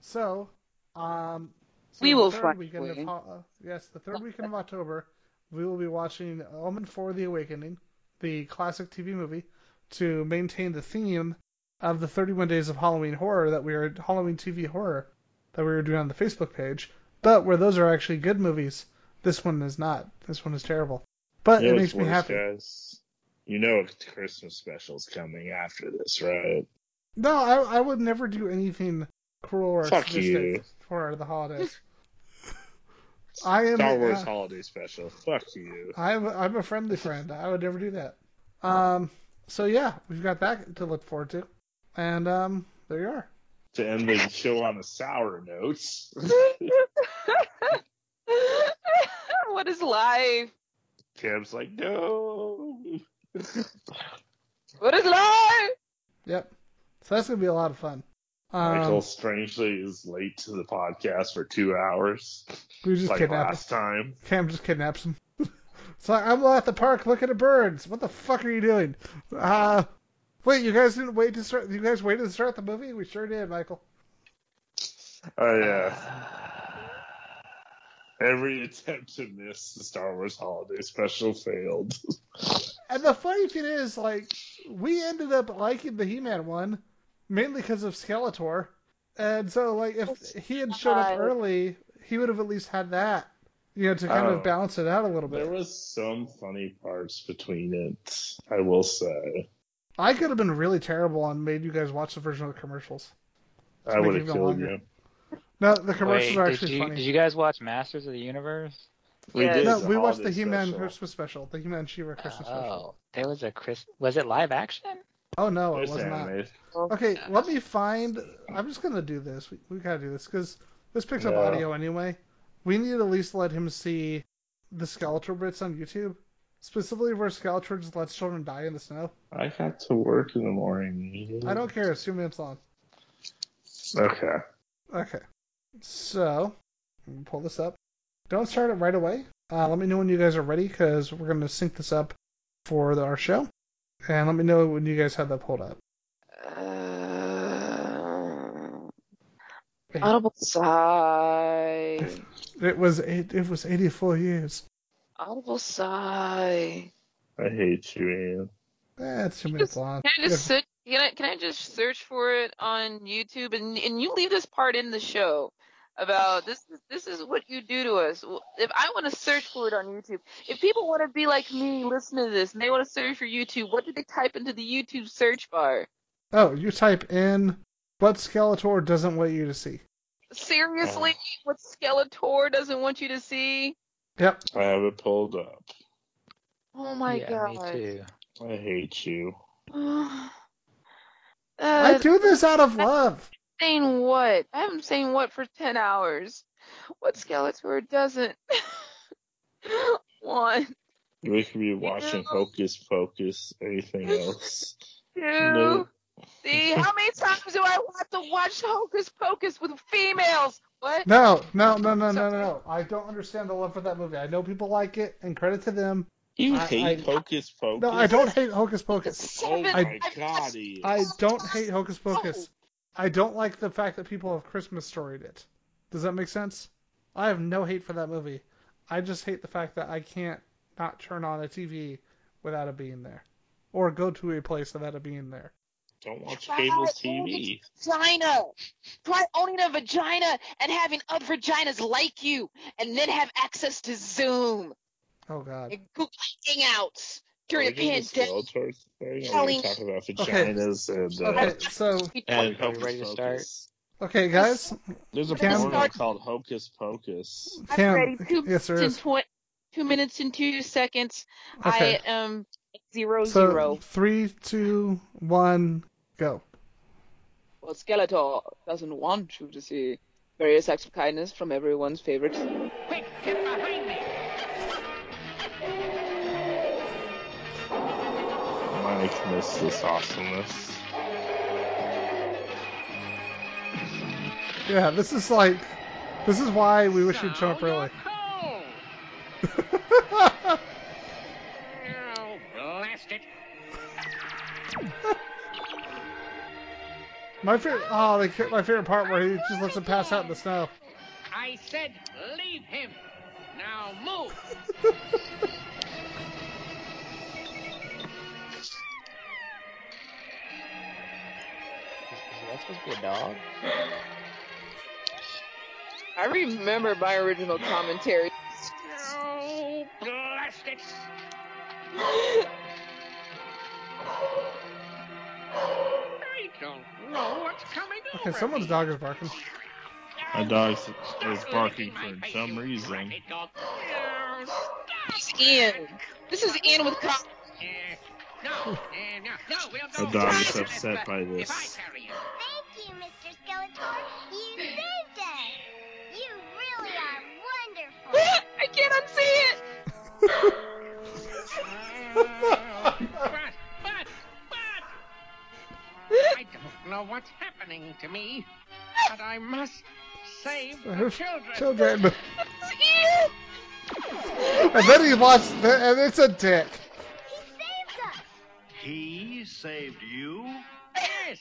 So, um, so We will third find weekend. Of, uh, yes, the third weekend of October, we will be watching Omen 4: The Awakening, the classic TV movie, to maintain the theme of the 31 Days of Halloween horror that we are Halloween TV horror that we were doing on the Facebook page. But where those are actually good movies, this one is not. This one is terrible. But You know it what's makes me worse, happy. guys? You know a Christmas special's coming after this, right? No, I, I would never do anything cruel or Fuck sadistic you. for the holidays. I am Star Wars uh, Holiday Special. Fuck you. I'm I'm a friendly friend. I would never do that. Um. So yeah, we've got that to look forward to, and um, there you are. To end the show on a sour note. what is life? Cam's like, no. What is life? Yep. So that's gonna be a lot of fun. Um, Michael strangely is late to the podcast for two hours, we just like kidnapped him. time. Cam just kidnaps him. so I'm at the park looking at birds. What the fuck are you doing? Uh, wait, you guys didn't wait to start. You guys waited to start the movie? We sure did, Michael. Oh yeah. Every attempt to miss the Star Wars Holiday Special failed. And the funny thing is, like, we ended up liking the He-Man one mainly because of Skeletor. And so, like, if he had showed up early, he would have at least had that, you know, to kind Oh. of balance it out a little bit. There was some funny parts between it, I will say. I could have been really terrible and made you guys watch the version of the commercials. I would have even killed longer. you. No, the commercials Wait, are actually you funny. did you guys watch Masters of the Universe? We Yes. did no, we watched the holiday He-Man special. Christmas special, the He-Man She-Ra Christmas oh, special. Oh, there was a Chris. Was it live action? Oh no, it It's was not. animated. Okay, let me find. I'm just gonna do this. We, we gotta do this because this picks up audio anyway. We need to at least let him see the Skeletor bits on YouTube, specifically where Skeletor just lets children die in the snow. I got to work in the morning. I don't care. It's two minutes long. Okay. Okay, so pull this up. Don't start it right away. Uh, let me know when you guys are ready because we're gonna sync this up for the, our show, and let me know when you guys have that pulled up. Uh, audible sigh. It was eight, it was 84 years. Audible sigh. I hate you, Ian. Eh, it's two minutes long. Can I just search, can I can I just search for it on YouTube and and you leave this part in the show about this is this is what you do to us. If I want to search for it on YouTube, if people want to be like me, listen to this, and they want to search for YouTube, what do they type into the YouTube search bar? Oh, you type in what Skeletor doesn't want you to see. Seriously, what Skeletor doesn't want you to see? Yep. I have it pulled up. Oh my yeah, god. me too. I hate you. I Uh, do this out of love. Saying what? I haven't saying what for ten hours. What Skeletor doesn't want We could be watching Yeah. Hocus Pocus. Anything else? to No. See, how many times do I have to watch Hocus Pocus with females? What? No, no, no, no, no, no, no. I don't understand the love for that movie. I know people like it, and credit to them. You I- hate I- Hocus Pocus? No, I don't hate Hocus Pocus. Oh Seven- my god, Ian. I don't hate Hocus Pocus. I don't like the fact that people have Christmas storied it. Does that make sense? I have no hate for that movie. I just hate the fact that I can't not turn on a TV without it being there, or go to a place without it being there. Don't watch Try cable owning TV. a Vagina. Try owning a vagina and having other vaginas like you, and then have access to Zoom Oh God. and Google Hangouts during Are the we doing this pandemic. Are we Telling- talk about Okay. and, uh, Okay, so and Are Hocus ready to start? Pocus? okay, guys, There's a Cam- porno called Hocus Pocus. I'm Cam, ready. Two yes, there minutes and tw- two minutes and two seconds. Okay. I am zero So zero. three, two, one, go. Well, Skeletor doesn't want you to see various acts of kindness from everyone's favorite. Quick, get behind me! Mike missed this awesomeness. Yeah, this is like, this is why we wish you'd show up early. Oh, blast it. my favorite, oh, they, my favorite part where he just lets him pass out in the snow. I said leave him. Now move. Is that supposed to be a dog? I remember my original commentary. Oh, blast it. I don't know what's coming Okay, over someone's me. dog is barking. My dog is barking for some reason. ratty dog. Ian. This is Ian with com- Eh, No, no, no, we'll The dog is upset uh, by If I this. Can't unsee it. But, but, but, I don't know what's happening to me, but I must save the uh, children. Children. It's Ian. And then he watched, the, and it's a dick. He saved us. He saved you? Yes,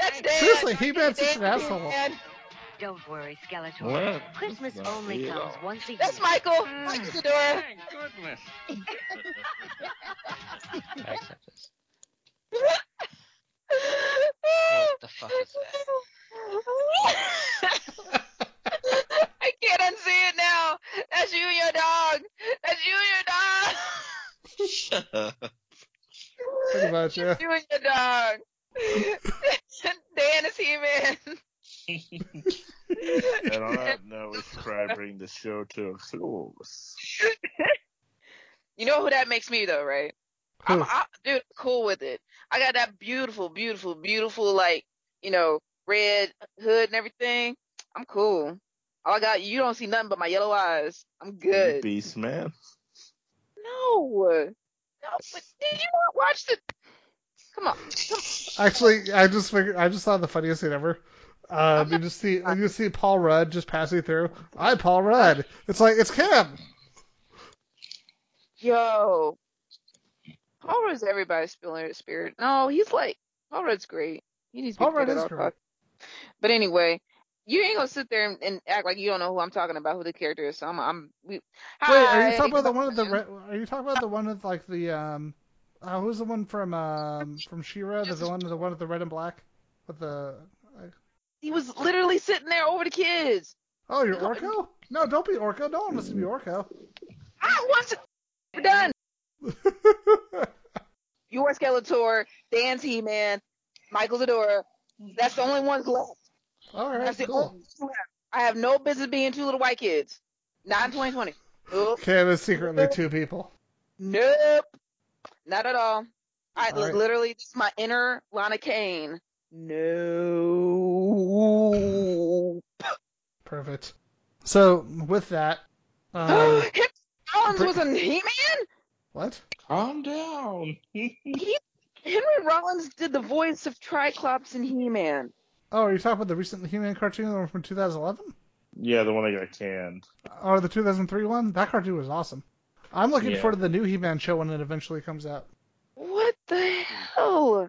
That's I- Seriously, He-Man's such an Dan. asshole. Don't worry, Skeletor. What? Christmas only comes all. once a year. That's Michael. Hmm. Michael's the door. Thank goodness. I accept this. What the fuck is that? I can't unsee it now. That's you and your dog. That's you and your dog. Shut up. Think about you. You and your dog. Dan is He-Man. And on that note, we should probably bring the show to a close. You know who that makes me though, right? I'm, I, dude, cool with it. I got that beautiful, beautiful, beautiful, like you know, red hood and everything. I'm cool. All I got, you don't see nothing but my yellow eyes. I'm good. Beast man. No, no, but did you not watch the? Come on, come on. Actually, I just figured, I just saw the funniest thing ever. Um, you just see, you just see Paul Rudd just passing through. Hi, Paul Rudd. It's like it's Kim. Yo, Paul Rudd's everybody's spilling spirit. No, he's like Paul Rudd's great. He needs to be Paul put Rudd is great. But anyway, you ain't gonna sit there and, and act like you don't know who I'm talking about, who the character is. So I'm, I'm. We, Wait, are you talking about the one of the? Re- are you talking about the one with like the um? Uh, who's the one from um from She-Ra? The villain, the one with the red and black, with the. He was literally sitting there over the kids. Oh, you're Orko? No, don't be Orko. No one wants to be Orko. I want to. We're done. You are Skeletor, Dan's He-Man, Michael Zadora. That's the only ones left. All right, That's the cool. only ones left. I have no business being two little white kids. Not in 2020. Nope. Is secretly two people. Nope. Not at all. I All right. literally this is my inner Lana Kane. No. Perfect. So with that, um, Hip Collins Br- was a He-Man? what? Calm down. He, Henry Rollins did the voice of Triclops and He-Man. Oh, are you talking about the recent He-Man cartoon, the one from 2011? Yeah, the one that got canned. Or the 2003 one? That cartoon was awesome. I'm looking Yeah. forward to the new He-Man show when it eventually comes out. What the hell?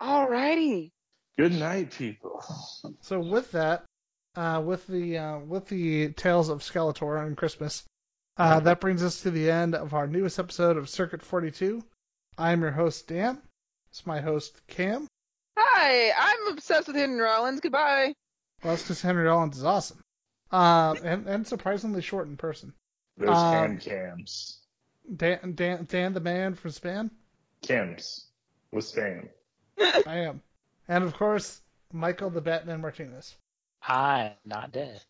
Alrighty. Good night, people. So with that, uh, with the uh, with the tales of Skeletor and Christmas, uh, that brings us to the end of our newest episode of Circuit 42. I'm your host Dan. It's my host Cam. Hi, I'm obsessed with Henry Rollins. Goodbye. Well, that's because Henry Rollins is awesome, uh, and and surprisingly short in person. There's Um, cam cams. Dan Dan Dan the man from Span. Cams. With spam. I am, and of course Michael the Batman Martinez. I'm not dead.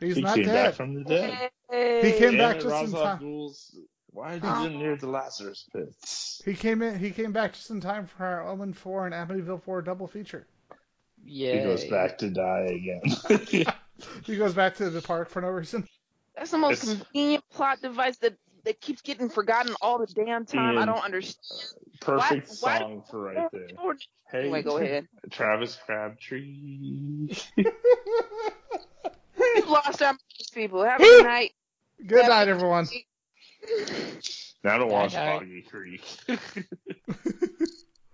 He's he not came dead. back from the dead. He came Damn back it, just Ra's in time. Ghul's- Why did you near the Lazarus pits? He came in. He came back just in time for our Omen Four and Amityville Four double feature. Yeah. He goes back to die again. He goes back to the park for no reason. That's the most It's- convenient plot device that, that keeps getting forgotten all the damn time. I don't understand. Uh, perfect Why- why- song for right there. Hey, Anyway, go ahead. Travis Crabtree. We've lost our minds, people. Have a good night. Good night, everyone. Now to watch Bye. Boggy Creek.